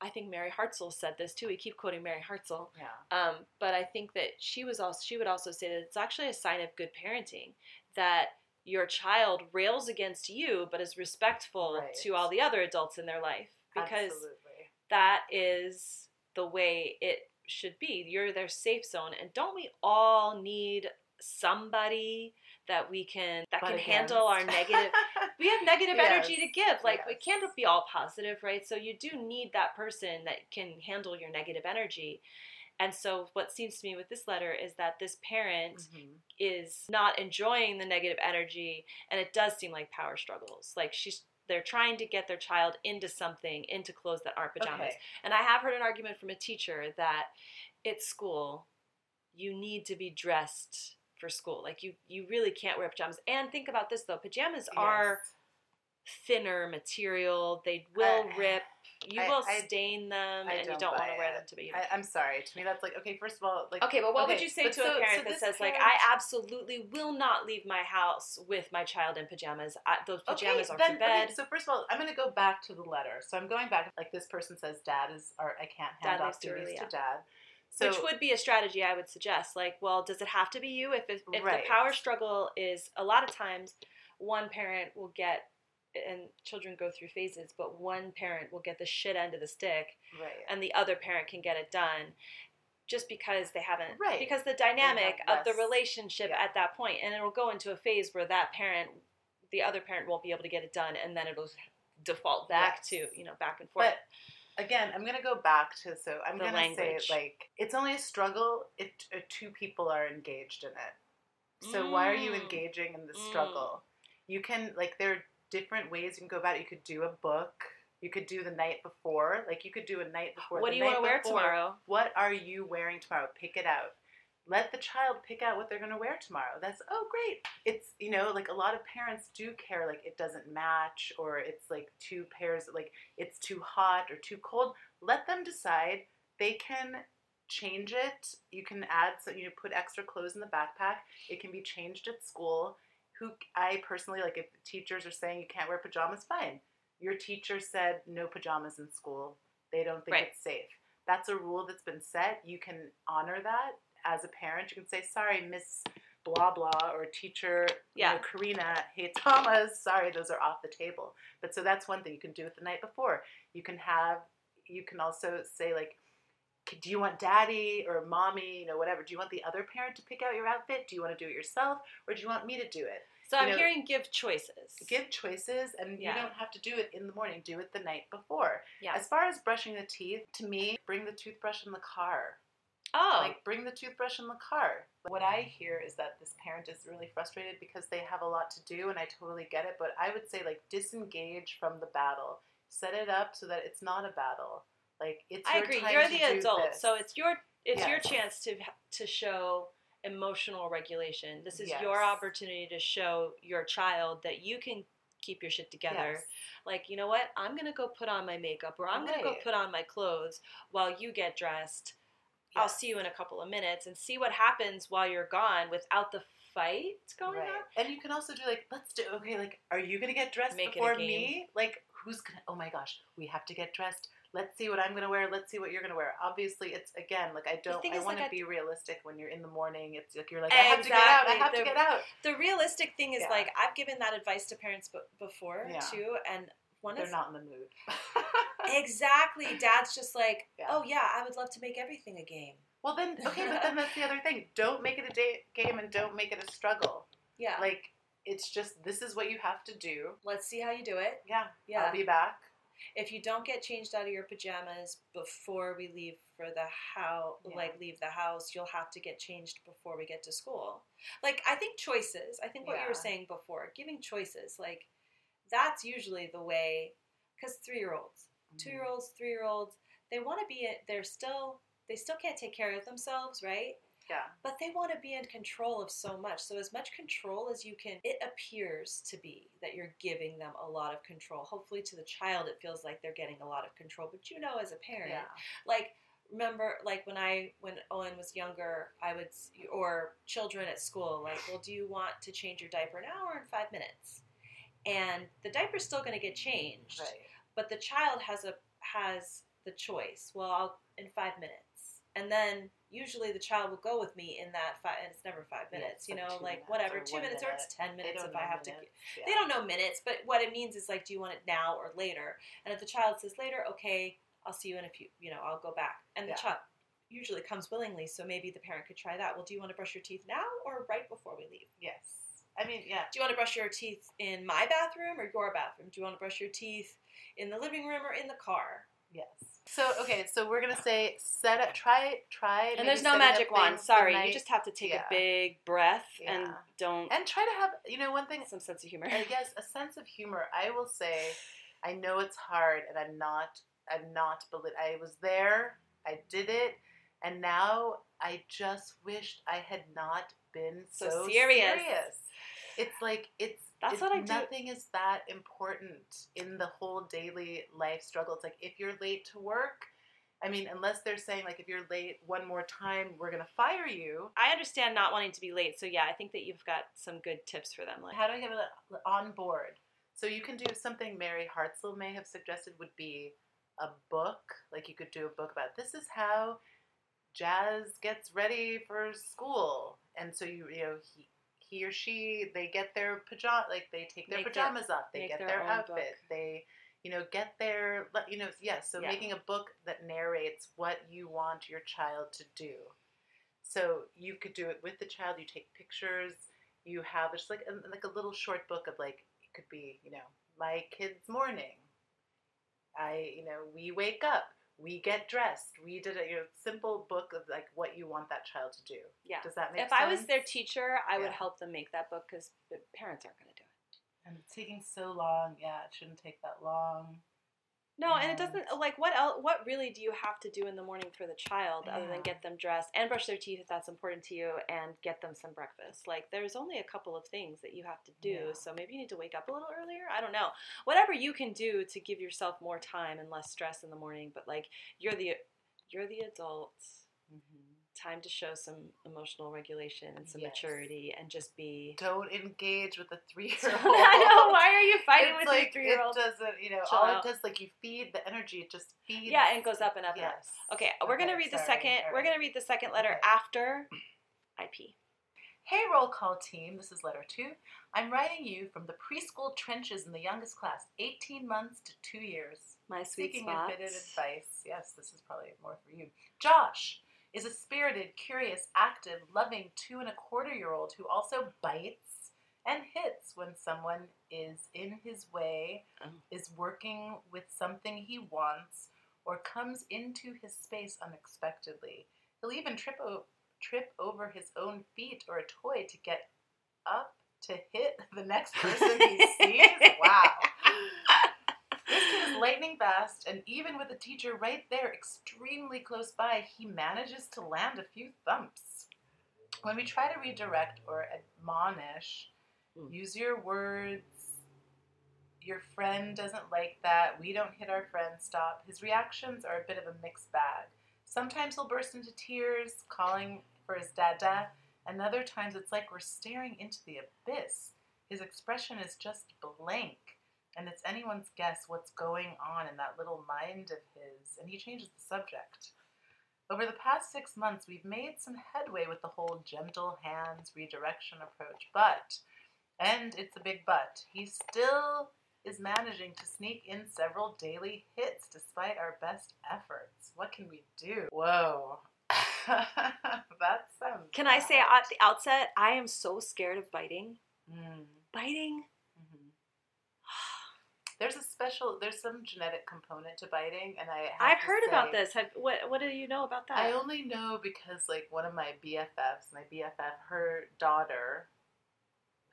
i think mary hartzell said this too we keep quoting mary hartzell yeah. um, but I think that she was also she would also say that it's actually a sign of good parenting that your child rails against you but is respectful Right. to all the other adults in their life because Absolutely. that is the way it should be. You're their safe zone and don't we all need somebody that we can that Butt can against. handle our negative [laughs] we have negative Yes. energy to give. Like it Yes. can't be all positive, right? So you do need that person that can handle your negative energy. And so, what seems to me with this letter is that this parent Mhm. is not enjoying the negative energy, and it does seem like power struggles. Like she's they're trying to get their child into something, into clothes that aren't pajamas. Okay. And I have heard an argument from a teacher that at school you need to be dressed for school. Like you you really can't wear pajamas. And think about this though, pajamas are thinner material. They will I- rip. You I- will stain them, I and you don't don't want to wear it. them to be. I, I'm sorry. To me, that's like okay. First of all, like Okay, but what would you say to a parent so that says, like, I absolutely will not leave my house with my child in pajamas. I, those pajamas are then, for bed. Okay, so first of all, I'm going to go back to the letter. So I'm going back. Like this person says, "Dad is," or I can't hand Dad off duties to yeah. dad. So which would be a strategy I would suggest. Like, well, does it have to be you? If, if, if Right. the power struggle is a lot of times, one parent will get, and children go through phases, but one parent will get the shit end of the stick, right. and the other parent can get it done. Just because they haven't, Right. because the dynamic of the relationship yeah. at that point, and it'll go into a phase where that parent, the other parent won't be able to get it done, and then it'll default back Yes. to you know back and forth. But again, I'm going to go back to so I'm The going to say language. like it's only a struggle if uh, two people are engaged in it. So why are you Mm. engaging in the Mm. struggle? You can like there are different ways you can go about it. You could do a book. You could do the night before. Like you could do a night before. what do you want to wear before, tomorrow? What are you wearing tomorrow? Pick it out. Let the child pick out what they're going to wear tomorrow. That's oh great. It's you know like a lot of parents do care like it doesn't match or it's like two pairs like it's too hot or too cold. Let them decide. They can change it. You can add so you know put extra clothes in the backpack. It can be changed at school. Who I personally like if teachers are saying you can't wear pajamas, fine. Your teacher said no pajamas in school. They don't think Right. it's safe. That's a rule that's been set. You can honor that as a parent. You can say, sorry, Miss blah blah or teacher Yeah. you know, Carina hey Thomas Sorry, those are off the table. But so that's one thing you can do it the night before. You can have you can also say like do you want daddy or mommy, you know, whatever? Do you want the other parent to pick out your outfit? Do you want to do it yourself or do you want me to do it? So you I'm know, hearing give choices. Give choices and Yeah. you don't have to do it in the morning. Do it the night before. yeah. As far as brushing the teeth, to me, bring the toothbrush in the car. Oh, Like, bring the toothbrush in the car. What I hear is that this parent is really frustrated because they have a lot to do, and I totally get it. But I would say, like, disengage from the battle. Set it up so that it's not a battle. Like, it's I agree. You're the adult, this. so it's your it's your chance to to show emotional regulation. This is Yes. your opportunity to show your child that you can keep your shit together. Yes. Like, you know what? I'm going to go put on my makeup or I'm going to go put on my clothes while you get dressed. I'll see you in a couple of minutes and see what happens while you're gone without the fight going Right. on. And you can also do like, let's do okay. Like, are you gonna get dressed Make before me? Like, who's gonna? Oh my gosh, we have to get dressed. Let's see what I'm gonna wear. Let's see what you're gonna wear. Obviously, it's again like I don't. I want like, to I- be realistic when you're in the morning. It's like you're like I have to get out. I Exactly. have to get out. The realistic thing is Yeah. like I've given that advice to parents b- before Yeah. too and one They're of not in the mood. [laughs] Exactly. Dad's just like, Yeah. oh yeah, I would love to make everything a game. well then, okay, but then that's the other thing. Don't make it a day game and don't make it a struggle. Yeah. Like it's just this is what you have to do. Let's see how you do it. Yeah, Yeah. I'll be back. if you don't get changed out of your pajamas before we leave for the house, Yeah. like leave the house, you'll have to get changed before we get to school. Like I think choices. I think what you were saying before, giving choices, like that's usually the way. Because three year olds, Mm-hmm. two year olds, three year olds, they want to be. They're still. They still can't take care of themselves, right? Yeah. but they want to be in control of so much. So as much control as you can, it appears to be that you're giving them a lot of control. Hopefully to the child it feels like they're getting a lot of control, but you know as a parent, Yeah. like remember like when I when Owen was younger, I would or children at school like, "Well, do you want to change your diaper now or in 5 minutes?" And the diaper's still going to get changed Right. But the child has a has the choice. Well, I'll in five minutes, and then usually the child will go with me in that five, and it's never five minutes. it's you know, two like whatever, two minutes or it's ten minutes if I have to. minutes. They don't know minutes, but what it means is like, do you want it now or later? And if the child says later, okay, I'll see you in a few. You know, I'll go back, and the child usually comes willingly. So maybe the parent could try that. Well, do you want to brush your teeth now or right before we leave? Yes. I mean, yeah. Do you want to brush your teeth in my bathroom or your bathroom? Do you want to brush your teeth in the living room or in the car? Yes. So okay, so we're gonna say set up, try, it, try. And there's no magic wand. Sorry, you just have to take yeah. a big breath and don't and try to have you know one thing. some sense of humor. I guess a sense of humor. I will say, I know it's hard, and I'm not. I'm not. belit- I was there. I did it, and now I just wished I had not been So so, serious. It's like it's. That's what I do. Nothing is that important in the whole daily life struggle. It's like if you're late to work. I mean, unless they're saying like if you're late one more time, we're gonna fire you. I understand not wanting to be late, so yeah, I think that you've got some good tips for them. Like, How do I get on board? So you can do something Mary Hartzell may have suggested would be a book. Like you could do a book about this is how Jazz gets ready for school, and so you you know he he or she they get their pajama like they take their Make their- pajamas off, they get their their, outfit, book. they you know get their you know yes. So Yeah. making a book that narrates what you want your child to do. So you could do it with the child. You take pictures. You have just like a, like a little short book of like it could be you know my kid's morning. I you know we wake up, we get dressed, we did a you know simple book of like what you want that child to do. yeah. Does that make If sense? If I was their teacher, I would help them make that book because parents aren't going to do it. and it's taking so long. Yeah, it shouldn't take that long. No, and it doesn't like what else? What really do you have to do in the morning for the child other than get them dressed and brush their teeth if that's important to you and get them some breakfast? Like there's only a couple of things that you have to do, Yeah. so maybe you need to wake up a little earlier. I don't know. Whatever you can do to give yourself more time and less stress in the morning, but like you're the you're the adult. Mm-hmm. Time to show some emotional regulation and some Yes. maturity and just be. Don't engage with a three-year-old. [laughs] I know. Why are you fighting it's with like it doesn't. You know, Chill all out. it does like you feed the energy. It just feeds. Yeah, and it goes up and up and up. Yes. Okay, we're gonna Okay, read the second. All We're gonna read the second letter Okay. after IP. Hey, roll call team. This is letter two. I'm writing you from the preschool trenches in the youngest class, 18 months to two years. My sweet Seeking spot. a bit of advice. Yes, this is probably more for you. Josh is a spirited, curious, active, loving two and a quarter year old who also bites and hits when someone is in his way, Oh. is working with something he wants, or comes into his space unexpectedly. He'll even trip, o- trip over his own feet or a toy to get up to hit [laughs] the next person he sees. Wow. [laughs] This kid is lightning fast, and even with a teacher right there, extremely close by, he manages to land a few thumps. When we try to redirect or admonish, Hmm. use your words. Your friend doesn't like that. We don't hit our friend. Stop. His reactions are a bit of a mixed bag. Sometimes he'll burst into tears, calling for his dada, and other times it's like we're staring into the abyss. His expression is just blank and it's anyone's guess what's going on in that little mind of his, and he changes the subject. Over the past six months, we've made some headway with the whole gentle hands redirection approach, but, and it's a big but, he still is managing to sneak in several daily hits despite our best efforts. What can we do? Whoa. [laughs] that sounds. Can I say at the outset, I am so scared of biting. Mm. Biting. Mhm. [sighs] There's a special, there's some genetic component to biting, and I. Have I've heard about this. Have, what What do you know about that? I only know because like one of my BFFs, my BFF, her daughter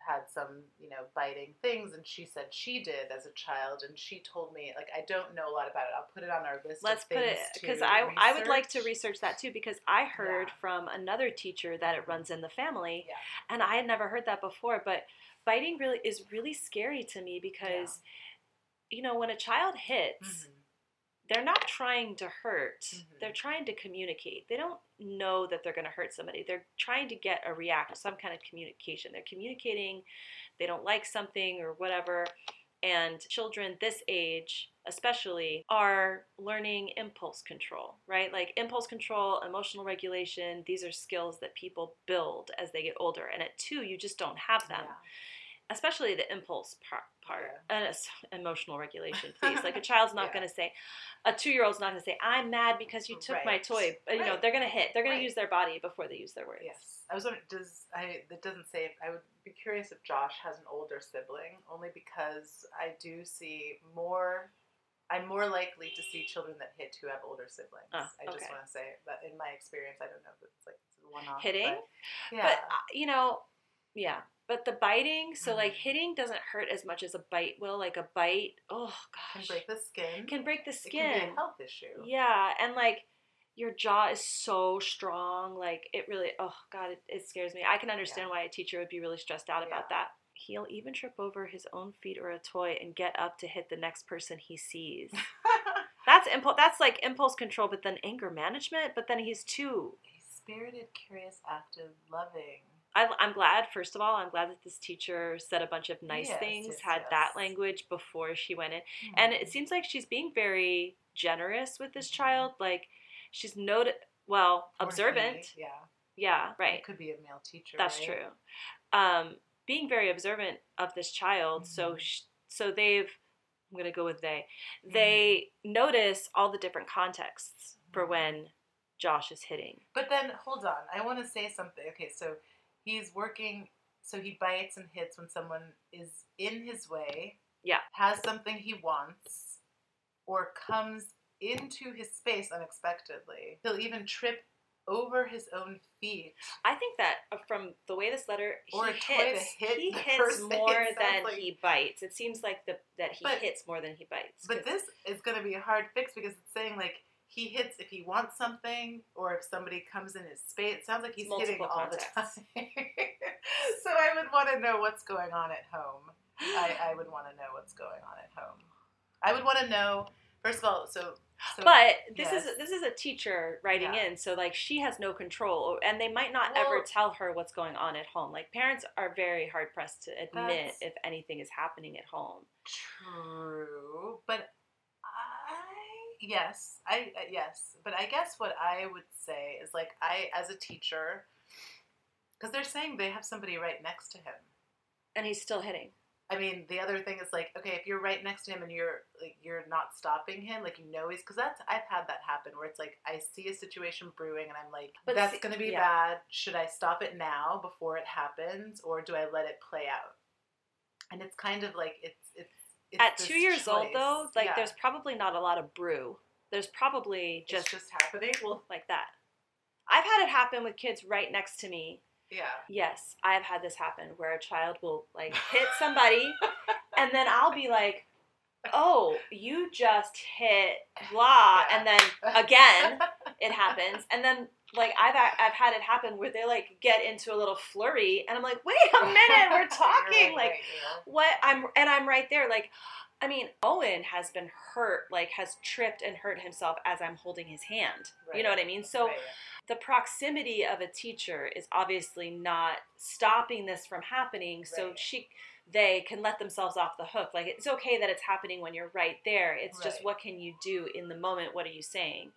had some, you know, biting things, and she said she did as a child, and she told me like I don't know a lot about it. I'll put it on our list. Let's put it because I I would like to research. research that too because I heard Yeah. from another teacher that it runs in the family, Yeah. and I had never heard that before. But biting really is really scary to me because, you know, when a child hits, Mhm. They're not trying to hurt. Mhm. They're trying to communicate. They don't know that they're going to hurt somebody. They're trying to get a react, some kind of communication. They're communicating. They don't like something or whatever. And children this age, especially, are learning impulse control, right? Like impulse control, emotional regulation, these are skills that people build as they get older. And at two, you just don't have them Yeah. Especially the impulse part, part Yeah. and it's emotional regulation [laughs] please like a child's not Yeah. going to say a two-year-old's not going to say i'm mad because you took my toy but, you know they're going to hit they're going Right. to use their body before they use their words Yes, I was wondering. Does I? That doesn't say. I would be curious if Josh has an older sibling, only because I do see more I'm more likely to see children that hit who have older siblings. Oh, I just okay. want to say, but in my experience, I don't know if it's like one off. Hitting? yeah. But uh, you know, yeah. But the biting, so like Mhm. hitting doesn't hurt as much as a bite will. Like a bite, oh gosh, can break the skin. can break the It can skin. be a health issue. Yeah, and like your jaw is so strong. Like it really, oh god, it, it scares me. I can understand why a teacher would be really stressed out about Yeah. that. He'll even trip over his own feet or a toy and get up to hit the next person he sees. [laughs] That's impulse. That's like impulse control, but then anger management. But then he's too. He's spirited, curious, active, loving. I, I'm glad. First of all, I'm glad that this teacher said a bunch of nice Yes, things, yes, had that language before she went in, and it seems like she's being very generous with this child. Like she's noted, well, Or observant. he, yeah. Yeah, right. It could be a male teacher. That's right? true. Um, being very observant of this child, so Mhm. sh- so they've. I'm gonna go with they. Mm-hmm. They notice all the different contexts for Mhm. when Josh is hitting. But then hold on, I want to say something. Okay, so he's working. So he bites and hits when someone is in his way. Yeah. Has something he wants, or comes into his space unexpectedly. He'll even trip over his own feet. I think that uh, from the way this letter he Or hits, hit he hits more than like- he bites. It seems like the that he But- hits more than he bites. But this is going to be a hard fix because it's saying like he hits if he wants something or if somebody comes in his space. It sounds like he's hitting Multiple all the time. [laughs] so I would want to know what's going on at home. I, I would want to know what's going on at home. I would want to know first of all. So, so but this yes. is this is a teacher writing Yeah. in, so like she has no control, and they might not ever tell her what's going on at home. Like parents are very hard pressed to admit if anything is happening at home. True, but yes, I uh, yes, but I guess what I would say is like I as a teacher, because they're saying they have somebody right next to him. And he's still hitting. I mean, the other thing is like, okay, if you're right next to him and you're like you're not stopping him, like you know he's because that's I've had that happen where it's like I see a situation brewing and I'm like, But that's gonna be yeah. bad. Should I stop it now before it happens, or do I let it play out? And it's kind of like it's, it's At two years old, though, like Yeah. there's probably not a lot of brew. There's probably It's just just happening. Well, like that. I've had it happen with kids right next to me yeah. Yes, I've had this happen where a child will like hit somebody [laughs] and then I'll be like, "Oh, you just hit blah." Yeah. And then again, it [laughs] happens. And then like I've I've had it happen where they like get into a little flurry and I'm like, "Wait a minute, we're [laughs] talking." You're like right, yeah. what I'm and I'm right there like I mean, Owen has been hurt, like has tripped and hurt himself as I'm holding his hand. You know what I mean? So Right. the proximity of a teacher is obviously not stopping this from happening so Right. she they can let themselves off the hook like it's okay that it's happening when you're right there it's just what can you do in the moment what are you saying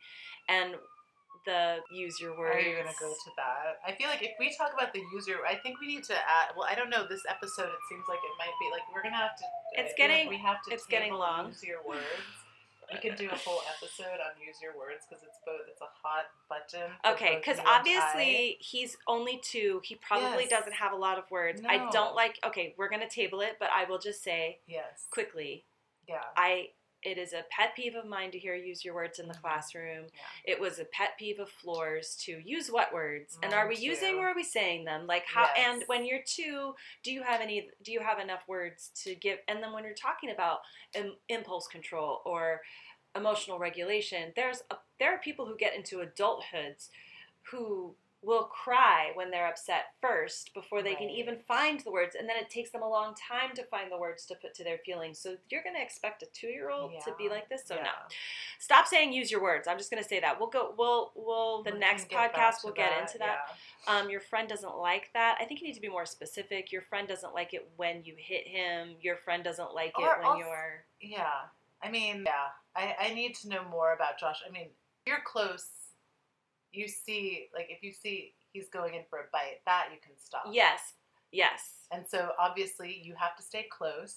and the use your words Are you gonna go to that? I feel like if we talk about the user, I think we need to add. Well, I don't know. This episode, it seems like it might be like we're gonna have to. I It's like getting- we have to. it's getting long. Use your words. We can do a whole [laughs] episode on use your words because it's both. It's a hot button. okay because I. obviously he's only two he probably Yes. doesn't have a lot of words i don't like okay we're gonna table it but i will just say Yes. quickly Yeah. I it is a pet peeve of mine to hear use your words in the Mhm. classroom. Yeah. It was a pet peeve of Flora's to use what words, and are we using or are we saying them? Like how? Yes. And when you're two, do you have any? Do you have enough words to give? And then when you're talking about Im- impulse control or emotional regulation, there's a, there are people who get into adulthoods who will cry when they're upset first before they can even find the words and then it takes them a long time to find the words to put to their feelings. So you're going to expect a two-year-old to be like this so no. Stop saying use your words. I'm just going to say that. We'll go we'll we'll the We next podcast we'll get that, into that. yeah. um, your friend doesn't like that. I think you need to be more specific. Your friend doesn't like it when you hit him. Your friend doesn't like it Or when also- you're Yeah. I mean, yeah. I, I need to know more about Josh. I mean, you're close. You see, like, if you see he's going in for a bite, that you can stop. yes yes And so obviously you have to stay close.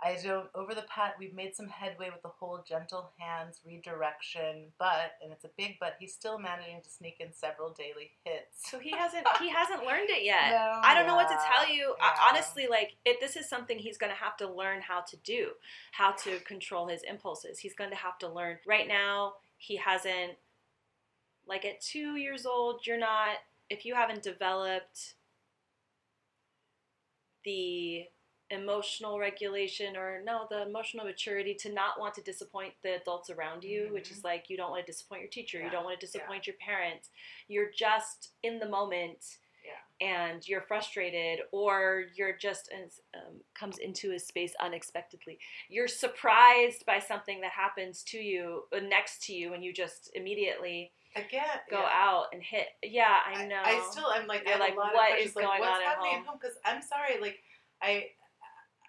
I don't. Over the pat, we've made some headway with the whole gentle hands redirection, but and it's a big but. He's still managing to sneak in several daily hits. So he hasn't he [laughs] hasn't learned it yet. No, I don't know what to tell you. I, honestly, like it, this is something he's going to have to learn how to do, how to control his impulses. He's going to have to learn. Right now, he hasn't. Like at two years old, you're not. If you haven't developed the emotional regulation or no the emotional maturity to not want to disappoint the adults around you which is like you don't want to disappoint your teacher you don't want to disappoint your parents you're just in the moment Yeah. and you're frustrated or you're just um, comes into a space unexpectedly you're surprised by something that happens to you uh, next to you and you just immediately Again, go yeah. out and hit yeah i know I, still, I'm like, You're I like, a lot what of is like, going what's on at happening at home? Because I'm sorry, like, I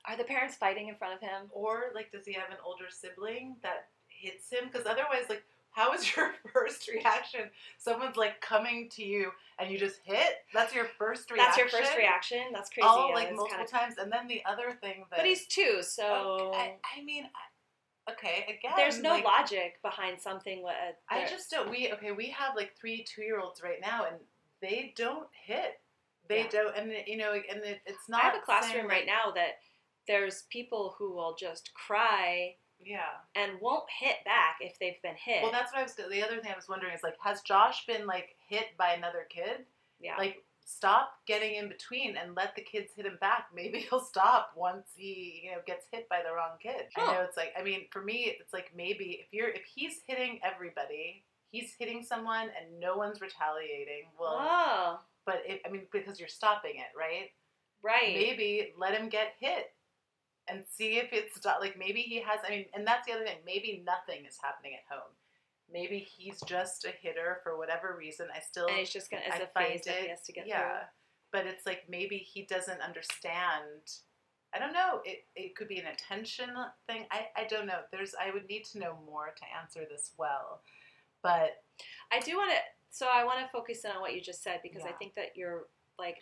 are the parents fighting in front of him or like, does he have an older sibling that hits him? Because otherwise, like, how is [laughs] your first reaction? Someone's like coming to you and you just hit. That's your first reaction. that's your first reaction that's crazy All yeah, like multiple kinda- times, and then the other thing that. but he's two so Okay, I, I mean, I, okay, again. there's no like, logic behind something uh, I just don't. We okay. We have like three two-year-olds right now, and they don't hit. They Yeah. don't, and you know, and it, it's not. I have a classroom right like- now that there's people who will just cry Yeah. and won't hit back if they've been hit. Well, that's what I was. The other thing I was wondering is like, has Josh been like hit by another kid? yeah. Like, stop getting in between and let the kids hit him back. [laughs] Maybe he'll stop once he, you know, gets hit by the wrong kid. I know it's like. I mean, for me, it's like maybe if you're if he's hitting everybody, he's hitting someone and no one's retaliating. Well, oh, but it, I mean, because you're stopping it, right? right. Maybe let him get hit and see if it's not like maybe he has. I mean, and that's the other thing. Maybe nothing is happening at home. Maybe he's just a hitter for whatever reason. I still, and he's just gonna as I a phase that he has to get yeah. But it's like maybe he doesn't understand. I don't know. It it could be an attention thing. I I don't know. There's I would need to know more to answer this well. But. I do want to. So I want to focus in on what you just said because I think that you're like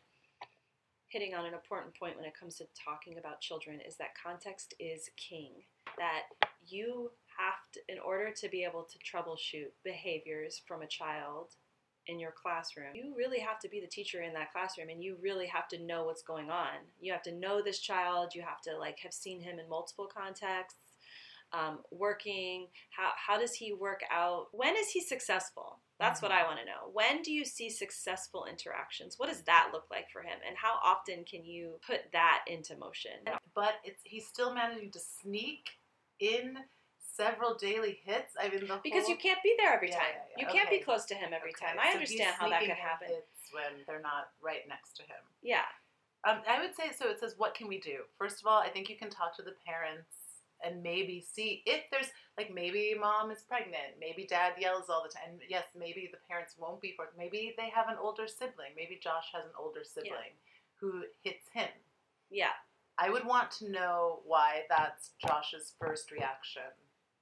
hitting on an important point when it comes to talking about children is that context is king. That you have to, in order to be able to troubleshoot behaviors from a child in your classroom, you really have to be the teacher in that classroom and you really have to know what's going on. You have to know this child, you have to like have seen him in multiple contexts. Um, working, how, how does he work out? When is he successful? That's what I want to know. When do you see successful interactions? What does that look like for him? And how often can you put that into motion? but it's he's still managing to sneak in several daily hits. I mean, the Because whole, you can't be there every Yeah, time. yeah, yeah. You can't be close to him every Okay, time. I so understand how that could happen. When they're not right next to him. Yeah. Um, I would say so. It says, "What can we do?" First of all, I think you can talk to the parents and maybe see if there's like maybe mom is pregnant, maybe dad yells all the time. Yes, maybe the parents won't be for. Maybe they have an older sibling. Maybe Josh has an older sibling who hits him. Yeah. I would want to know why that's Josh's first reaction.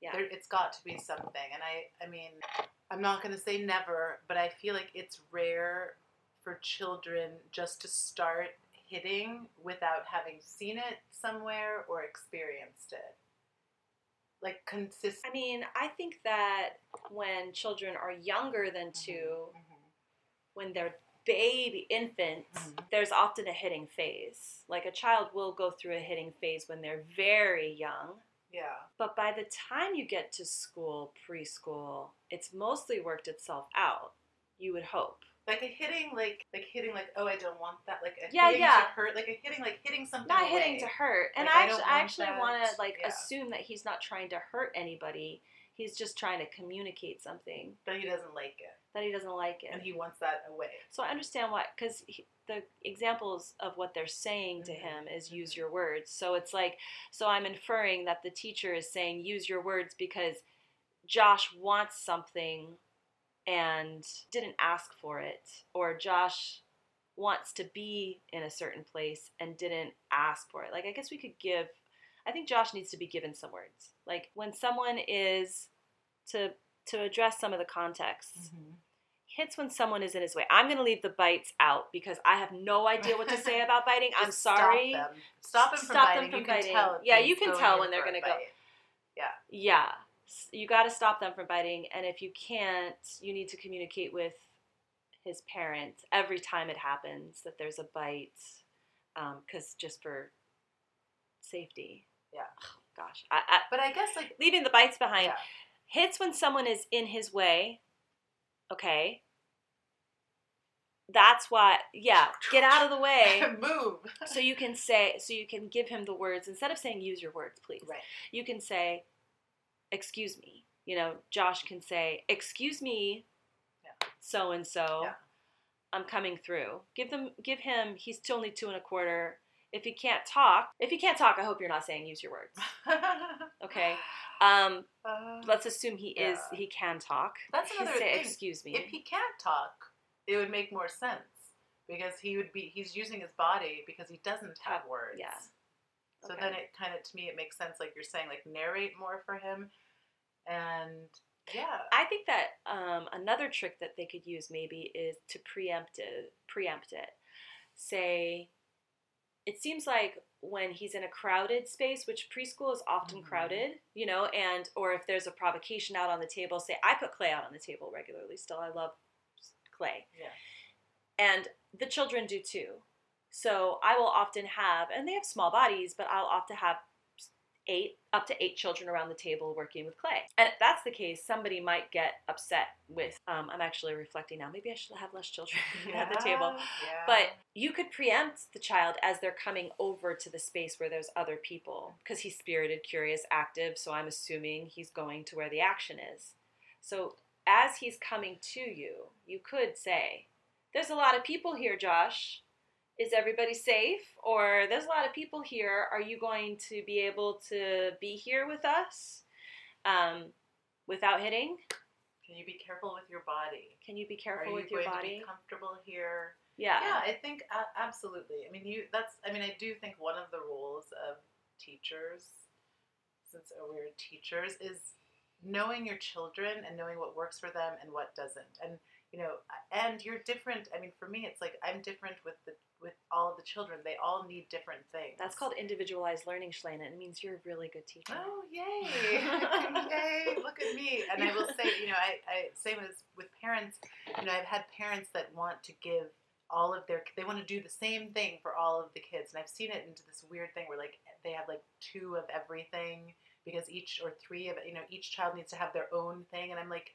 Yeah. There, it's got to be something. And I, I mean, I'm not going to say never, but I feel like it's rare for children just to start hitting without having seen it somewhere or experienced it. Like consistent. I mean, I think that when children are younger than 2 Mm-hmm. when they're baby infants, Mhm. there's often a hitting phase. Like a child will go through a hitting phase when they're very young. Yeah. But by the time you get to school, preschool, it's mostly worked itself out. You would hope. Like a hitting, like like hitting, like oh I don't want that, like a Yeah, hitting yeah. to hurt, like a hitting, like hitting something. Not away. hitting to hurt. And Like, I I actually, I want actually want to like Yeah. assume that he's not trying to hurt anybody. He's just trying to communicate something but he doesn't like it, that he doesn't like it. and he wants that away. So I understand why, because the examples of what they're saying to Mhm. him is use your words. So it's like, so I'm inferring that the teacher is saying use your words because Josh wants something and didn't ask for it, or Josh wants to be in a certain place and didn't ask for it. Like, I guess we could give, I think Josh needs to be given some words. Like, when someone is, to, to address some of the contexts, mm-hmm. hits when someone is in his way. I'm going to leave the bites out because I have no idea what to say about [laughs] biting. I'm sorry. Stop them. Stop them from Stop them biting. from you can tell. Yeah, you can tell when they're gonna go. Yeah. Yeah. You got to stop them from biting. And if you can't, you need to communicate with his parents every time it happens that there's a bite, um, because just for safety. Yeah. Oh, gosh. I, I, But I guess like leaving the bites behind. yeah. Hits when someone is in his way. Okay. That's why, yeah, get out of the way. [laughs] move. so you can say, so you can give him the words instead of saying use your words, please. Right. You can say, excuse me. You know, Josh can say, excuse me, so and so. I'm coming through. Give them, give him. He's only two and a quarter. If he can't talk, if he can't talk, I hope you're not saying use your words. [laughs] Okay. Um, Uh, let's assume he is. He can talk. That's another say, thing. excuse me. if he can't talk, it would make more sense because he would be he's using his body because he doesn't have Have- words. yeah. So Okay. then it kind of to me it makes sense like you're saying like narrate more for him, and yeah. I think that um, another trick that they could use maybe is to preempt it. Preempt it. Say, it seems like when he's in a crowded space, which preschool is often Mhm. crowded, you know, and or if there's a provocation out on the table, say I put clay out on the table regularly. Still, I love clay, Yeah. and the children do too. So I will often have, and they have small bodies, but I'll often have eight up to eight children around the table working with clay. And if that's the case, somebody might get upset with. Um, I'm actually reflecting now. Maybe I should have less children [laughs] at the table. Yeah. But you could preempt the child as they're coming over to the space where there's other people because he's spirited, curious, active. So I'm assuming he's going to where the action is. So as he's coming to you, you could say, There's a lot of people here, Josh. Is everybody safe? Or there's a lot of people here. Are you going to be able to be here with us um, without hitting? can you be careful with your body? Can you be Are careful you with your going to body? be comfortable here? Yeah. Yeah, I think uh, absolutely. I mean, you. That's. I mean, I do think one of the roles of teachers, since we're teachers, is knowing your children and knowing what works for them and what doesn't. And you know, and you're different. I mean, for me, it's like I'm different with the with all of the children. They all need different things. That's called individualized learning, Shelayna. It means you're a really good teacher. Oh yay! [laughs] yay! Look at me. And I will say, you know, I, I same as with parents. You know, I've had parents that want to give all of their they want to do the same thing for all of the kids, and I've seen it into this weird thing where like they have like two of everything because each or three of you know each child needs to have their own thing, and I'm like.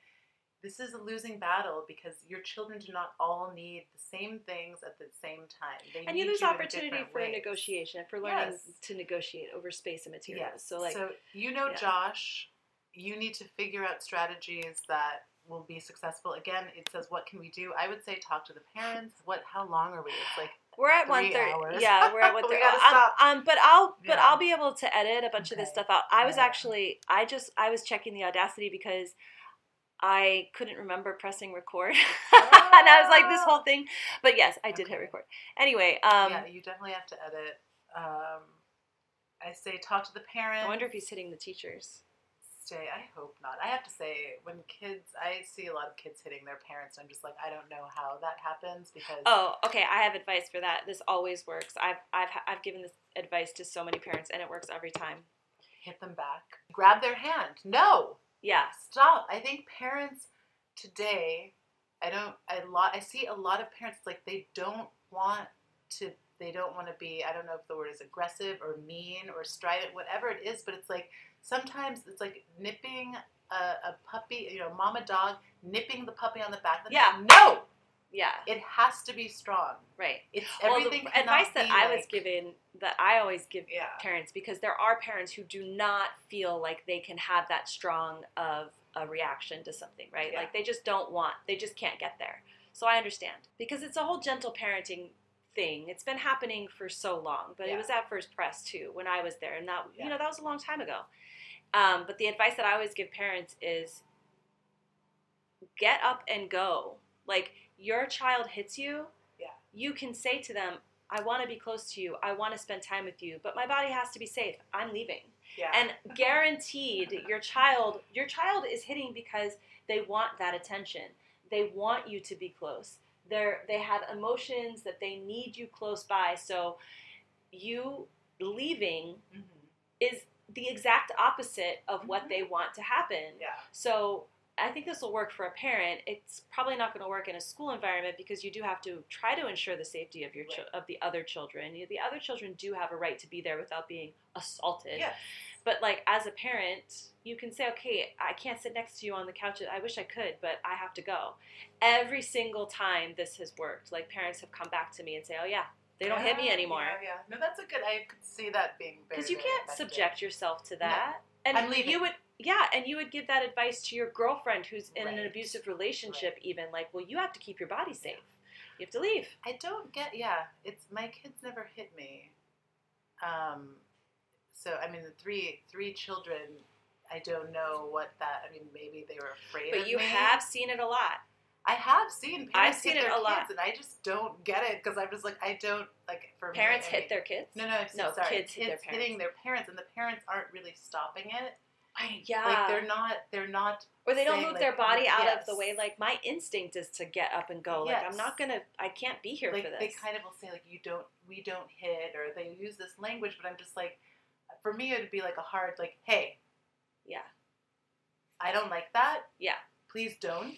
This is a losing battle because your children do not all need the same things at the same time. They and lose in opportunity for ways. negotiation, for learning Yes. to negotiate over space and materials. Yes. So, like, so you know, yeah. Josh, you need to figure out strategies that will be successful. Again, it says, "What can we do?" I would say, talk to the parents. What? How long are we? It's like we're at one thirty. Yeah, we're at [laughs] one We gotta Um, um, but I'll, but Yeah. I'll be able to edit a bunch of this stuff out. I was Yeah. actually, I just, I was checking the Audacity because I couldn't remember pressing record, [laughs] and I was like, this whole thing. But yes, I did hit record. Anyway, um, yeah, you definitely have to edit. Um, I say, talk to the parent. I wonder if he's hitting the teachers. stay. I hope not. I have to say, when kids, I see a lot of kids hitting their parents. I'm just like, I don't know how that happens because. Oh, okay. I have advice for that. This always works. I've I've I've given this advice to so many parents, and it works every time. hit them back. Grab their hand. No. Yeah. stop. I think parents today, I don't, I lot, I see a lot of parents like they don't want to, they don't want to be. I don't know if the word is aggressive or mean or strident, whatever it is. But it's like sometimes it's like nipping a, a puppy, you know, mama dog nipping the puppy on the back. of the Yeah. No, Yeah. it has to be strong. Right. It's Well, everything. the advice that I like- was given that I always give Yeah. parents because there are parents who do not feel like they can have that strong of a reaction to something, right? Yeah. Like they just don't want, they just can't get there. So I understand because it's a whole gentle parenting thing. It's been happening for so long, but Yeah. it was at First Pres too when I was there, and that you know that was a long time ago. Um, but the advice that I always give parents is get up and go. Like your child hits you, Yeah. you can say to them, I want to be close to you. I want to spend time with you, but my body has to be safe. I'm leaving. Yeah. And guaranteed [laughs] your child your child is hitting because they want that attention. they want you to be close. They're they have emotions that they need you close by. So you leaving Mhm. is the exact opposite of what Mhm. they want to happen. Yeah. So I think this will work for a parent. It's probably not going to work in a school environment because you do have to try to ensure the safety of your chil- of the other children. You- The other children do have a right to be there without being assaulted. Yes. But like as a parent, you can say, "Okay, I can't sit next to you on the couch. I wish I could, but I have to go." Every single time this has worked, like parents have come back to me and say, "Oh yeah, they don't hit me ah, anymore." Yeah, yeah. No, that's a good. I could see that being because you can't effective. subject yourself to that. And I'm leaving. you would, yeah, and you would give that advice to your girlfriend who's in an abusive relationship, even like, well, you have to keep your body safe. You have to leave. I don't get. Yeah, it's my kids never hit me. Um, so I mean, the three three children. I don't know what that. I mean, maybe they were afraid. But you me. have seen it a lot. I have seen parents I've seen hit it their a lot. and I just don't get it because I'm just like I don't like for Parents me, I hit mean- their kids. No, no, I'm so No, sorry. kids hit their parents. hitting their parents, and the parents aren't really stopping it. I, yeah. Like they're not. They're not. or they don't saying, move like, their body out of the way. Like my instinct is to get up and go. Like I'm not gonna. I can't be here like for this. they kind of will say like you don't. We don't hit, or they use this language, but I'm just like, for me, it would be like a hard like, hey, yeah. I don't like that. Yeah. Please don't.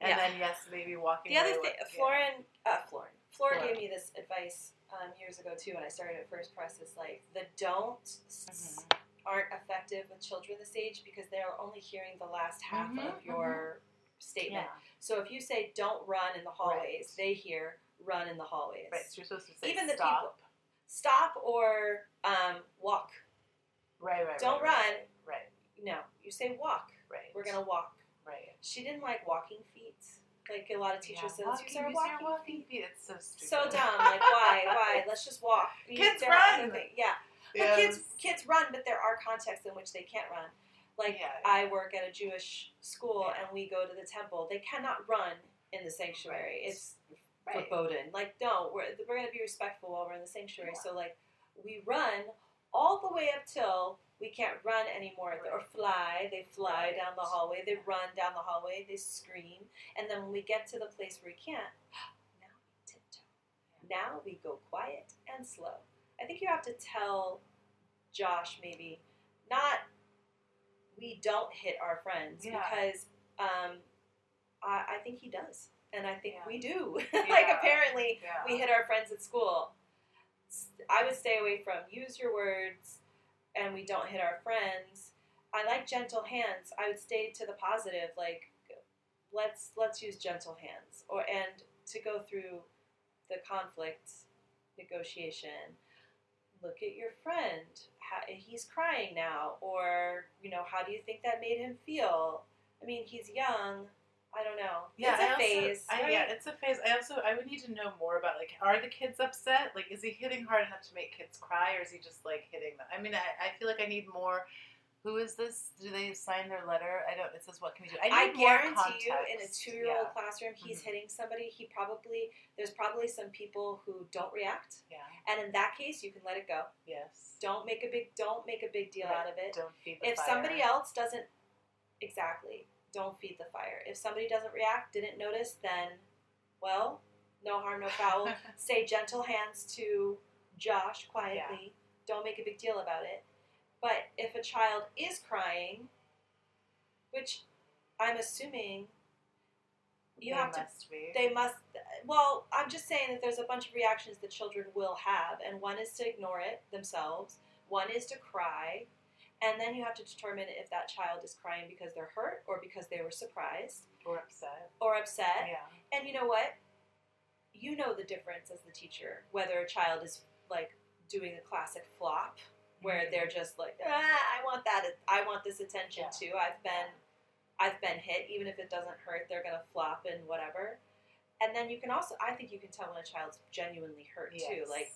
And Yeah. then yes, maybe walking. The other thing, with- yeah. Florin, uh, Florin, Flora Flora. gave me this advice um, years ago too when I started at First Pres. Is like the don't Mhm. Aren't effective with children this age because they're only hearing the last half Mhm, of your statement. Yeah. So if you say don't run in the hallways, Right. they hear run in the hallways. Right. So you're supposed to say Even the stop. people- Stop or um, walk. Right. Right. Don't right, run. Right. No, you say walk. right. We're gonna walk. Right. She didn't like walking feet. Like a lot of teachers yeah, said, walking, use our walking, walking feet. It's so stupid. So dumb. Like why? Why? [laughs] Let's just walk. Kids are run! Yeah. But kids kids run, but there are contexts in which they can't run. Like Yeah, yeah. I work at a Jewish school Yeah. and we go to the temple. They cannot run in the sanctuary. Right. It's Right. verboten. Like no, we're we're gonna be respectful while we're in the sanctuary. So like we run all the way up till we can't run anymore or fly. They fly Right. down the hallway. They run down the hallway. They scream, and then when we get to the place where we can't, [gasps] now we tiptoe. Now we go quiet and slow. I think you have to tell Josh maybe not we don't hit our friends Yeah. because um, I, I think he does, and I think Yeah. we do. [laughs] like apparently we hit our friends at school. I would stay away from use your words, and we don't hit our friends. I like gentle hands. I would stay to the positive. Like let's let's use gentle hands, or and to go through the conflict negotiation. Look at your friend. How, he's crying now, or you know, how do you think that made him feel? I mean, he's young. I don't know. Yeah, it's I a also- phase. I, right? Yeah, it's a phase. I also I would need to know more about like are the kids upset? Like is he hitting hard enough to make kids cry, or is he just like hitting them? I mean, I, I feel like I need more. Who is this? Do they sign their letter? I don't. It says what can we do? I, I guarantee you, in a two-year-old classroom, he's Mhm. hitting somebody. He probably there's probably some people who don't react, Yeah. and in that case, you can let it go. Yes. Don't make a big don't make a big deal Right. out of it. Don't feed the fire. If fire. somebody else doesn't exactly, don't feed the fire. If somebody doesn't react, didn't notice, then well, no harm, no foul. [laughs] Say gentle hands to Josh quietly. Don't make a big deal about it. But if a child is crying, which I'm assuming you They have to must be. they must well i'm just saying that there's a bunch of reactions that children will have and one is to ignore it themselves one is to cry and then you have to determine if that child is crying because they're hurt or because they were surprised or upset. or upset Yeah. and you know what you know the difference as the teacher whether a child is like doing a classic flop where they're just like ah, i want that i want this attention Yeah. too i've been i've been hit even if it doesn't hurt they're gonna flop and whatever and then you can also i think you can tell when a child's genuinely hurt too like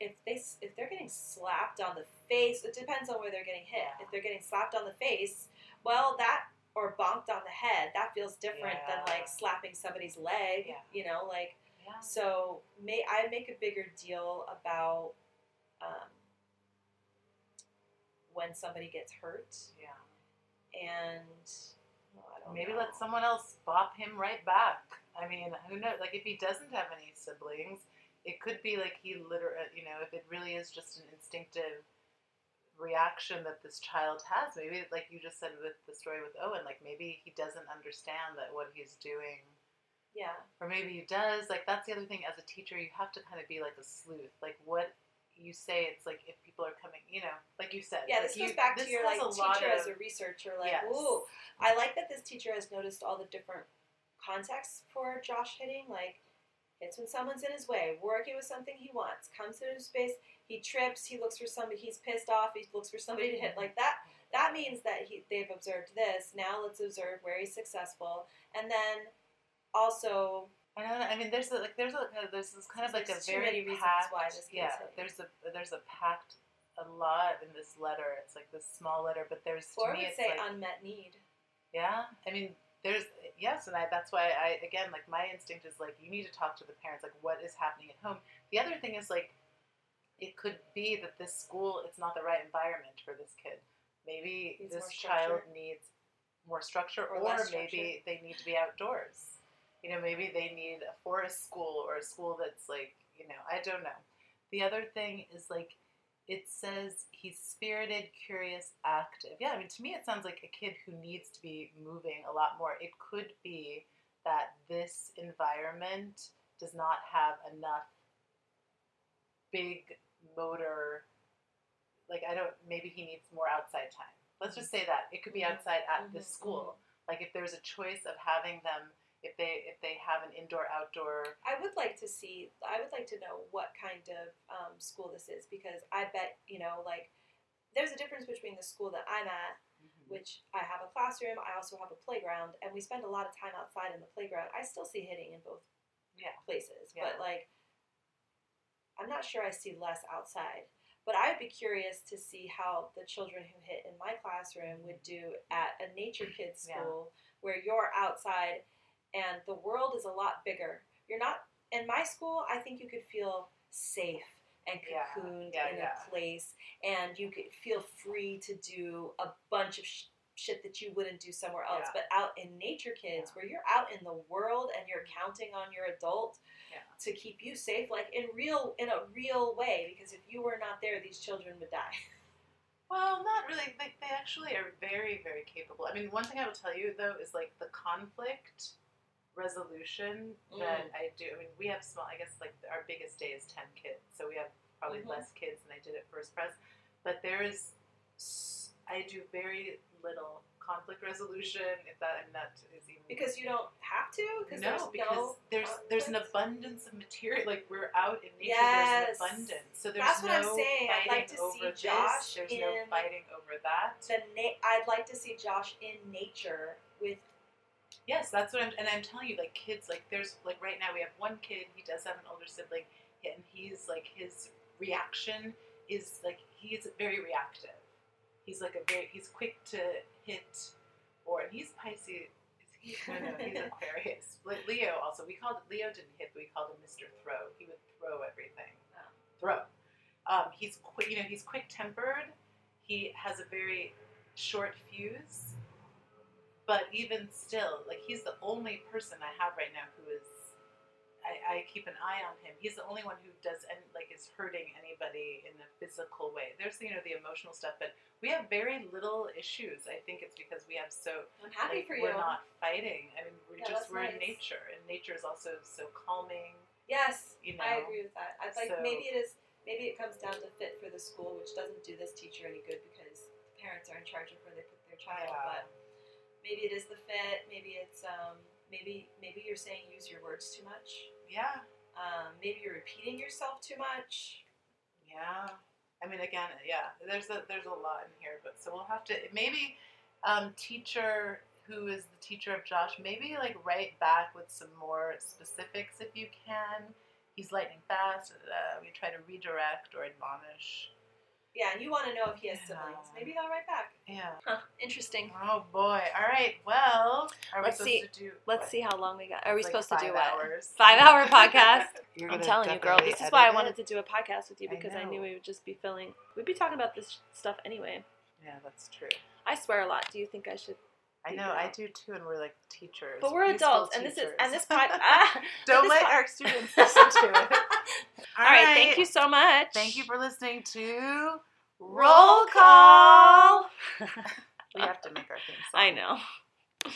if they if they're getting slapped on the face it depends on where they're getting hit Yeah. if they're getting slapped on the face well that or bonked on the head that feels different than like slapping somebody's leg Yeah. you know like yeah. so may I make a bigger deal about um, when somebody gets hurt Yeah. and don't Maybe know. let someone else bop him right back. I mean, who knows? Like, if he doesn't have any siblings, it could be like he literally, uh, you know, if it really is just an instinctive reaction that this child has. Maybe, like you just said with the story with Owen, like maybe he doesn't understand that what he's doing, Yeah. or maybe he does. Like, that's the other thing. As a teacher, you have to kind of be like a sleuth. Like, what you say, it's like if people are coming, you know, like you said. Yeah, like this you, goes back this to your like teacher as a researcher. Like, Yes. ooh, I like that this teacher has noticed all the different contexts for Josh hitting. Like, hits when someone's in his way, working with something he wants, comes to his space, he trips, he looks for somebody, he's pissed off, he looks for somebody to hit. Like that. That means that he they've observed this. Now let's observe where he's successful, and then also I don't know. I mean, there's a, like there's a there's this kind of like a There's too very packed. why this yeah, there's a there's a packed a lot in this letter. It's like this small letter, but there's to or me would it's say like unmet need. yeah. I mean, there's yes, and I that's why I again like my instinct is like you need to talk to the parents. Like what is happening at home. The other thing is like it could be that this school it's not the right environment for this kid. Maybe Needs this child needs more structure, Or or, maybe they need to be outdoors. You know, maybe they need a forest school or a school that's like, you know, I don't know. The other thing is like, it says he's spirited, curious, active. Yeah, I mean, to me, it sounds like a kid who needs to be moving a lot more. It could be that this environment does not have enough big motor like I don't maybe he needs more outside time. Let's just say that. It could be Mhm. outside at this Mhm, school. Like if there's a choice of having them if they if they have an indoor outdoor I would like to see. I would like to know what kind of um, school this is because I bet you know, like, there's a difference between the school that I'm at, which I have a classroom. I also have a playground, and we spend a lot of time outside in the playground. I still see hitting in both Yeah. places, Yeah. but like, I'm not sure I see less outside. But I'd be curious to see how the children who hit in my classroom would do at a nature kids Yeah. school where you're outside and the world is a lot bigger. You're not in my school. I think you could feel safe and Yeah, cocooned yeah, in yeah. a place, and you could feel free to do a bunch of sh- shit that you wouldn't do somewhere else. Yeah. But out in nature kids, Yeah. where you're out in the world and you're mm-hmm. counting on your adult Yeah. to keep you safe, like in real in a real way. Because if you were not there, these children would die. [laughs] Well, not really. They, they actually are very, very capable. I mean, one thing I will tell you though is like the conflict resolution that Mm. I do. I mean, we have small. I guess like our biggest day is ten kids, so we have probably Mhm. less kids than I did at First Pres. But there is, I do very little conflict resolution. If that, I mean, that is even Because you don't have to. Because no, there's because no there's there's an abundance of material. Like we're out in nature, Yes. there's an abundance. So there's That's no what I'm saying. I'd fighting like to see over this. Josh There's no fighting over that. The na- I'd like to see Josh in nature with Yes, that's what I'm, and I'm telling you, like kids, like there's like right now we have one kid. He does have an older sibling, and he's like his reaction is like he's very reactive. He's like a very he's quick to hit, or he's Pisces. He? No, no, he's [laughs] Aquarius. Like Leo also. We called Leo didn't hit, but we called him Mister Throw. He would throw everything. Oh. Throw. Um, he's quick. You know, he's quick tempered. He has a very short fuse. But even still, like he's the only person I have right now who is. I, I keep an eye on him. He's the only one who does and like is hurting anybody in a physical way. There's you know the emotional stuff, but we have very little issues. I think it's because we have so I'm happy like, for we're you. not fighting. I mean, we're Yeah, just we're in nature, and nature is also so calming. Yes, You I agree with that. I'd like So- maybe it is maybe it comes down to fit for the school, which doesn't do this teacher any good because the parents are in charge of where they put their child. Yeah. But maybe it is the fit. Maybe it's um, maybe maybe you're saying use your words too much. Yeah, Um, maybe you're repeating yourself too much. yeah. I mean, again, yeah. There's a there's a lot in here, but so we'll have to maybe um, teacher who is the teacher of Josh, maybe like write back with some more specifics if you can. He's lightning fast. Uh, we try to redirect or admonish. Yeah, and you want to know if he has Yeah. siblings. Maybe they'll write back. Yeah. Huh, interesting. Oh boy. All right. Well, are Let's we see. to do? Let's what? see how long we got. Are we Like supposed to do five what? Five hour [laughs] podcast. I'm telling you, girl. This is why I wanted it? to do a podcast with you because I, knew we would just be filling. We'd be talking about this stuff anyway. Yeah, that's true. I swear a lot. Do you think I should I know, know. I do too, and we're like teachers. But we're preschool adults, and this is and this pod. Ah, [laughs] Don't this let pod- our [laughs] students listen to it. [laughs] All right, thank you so much. Thank you for listening to roll call. We have to make our theme song. I know.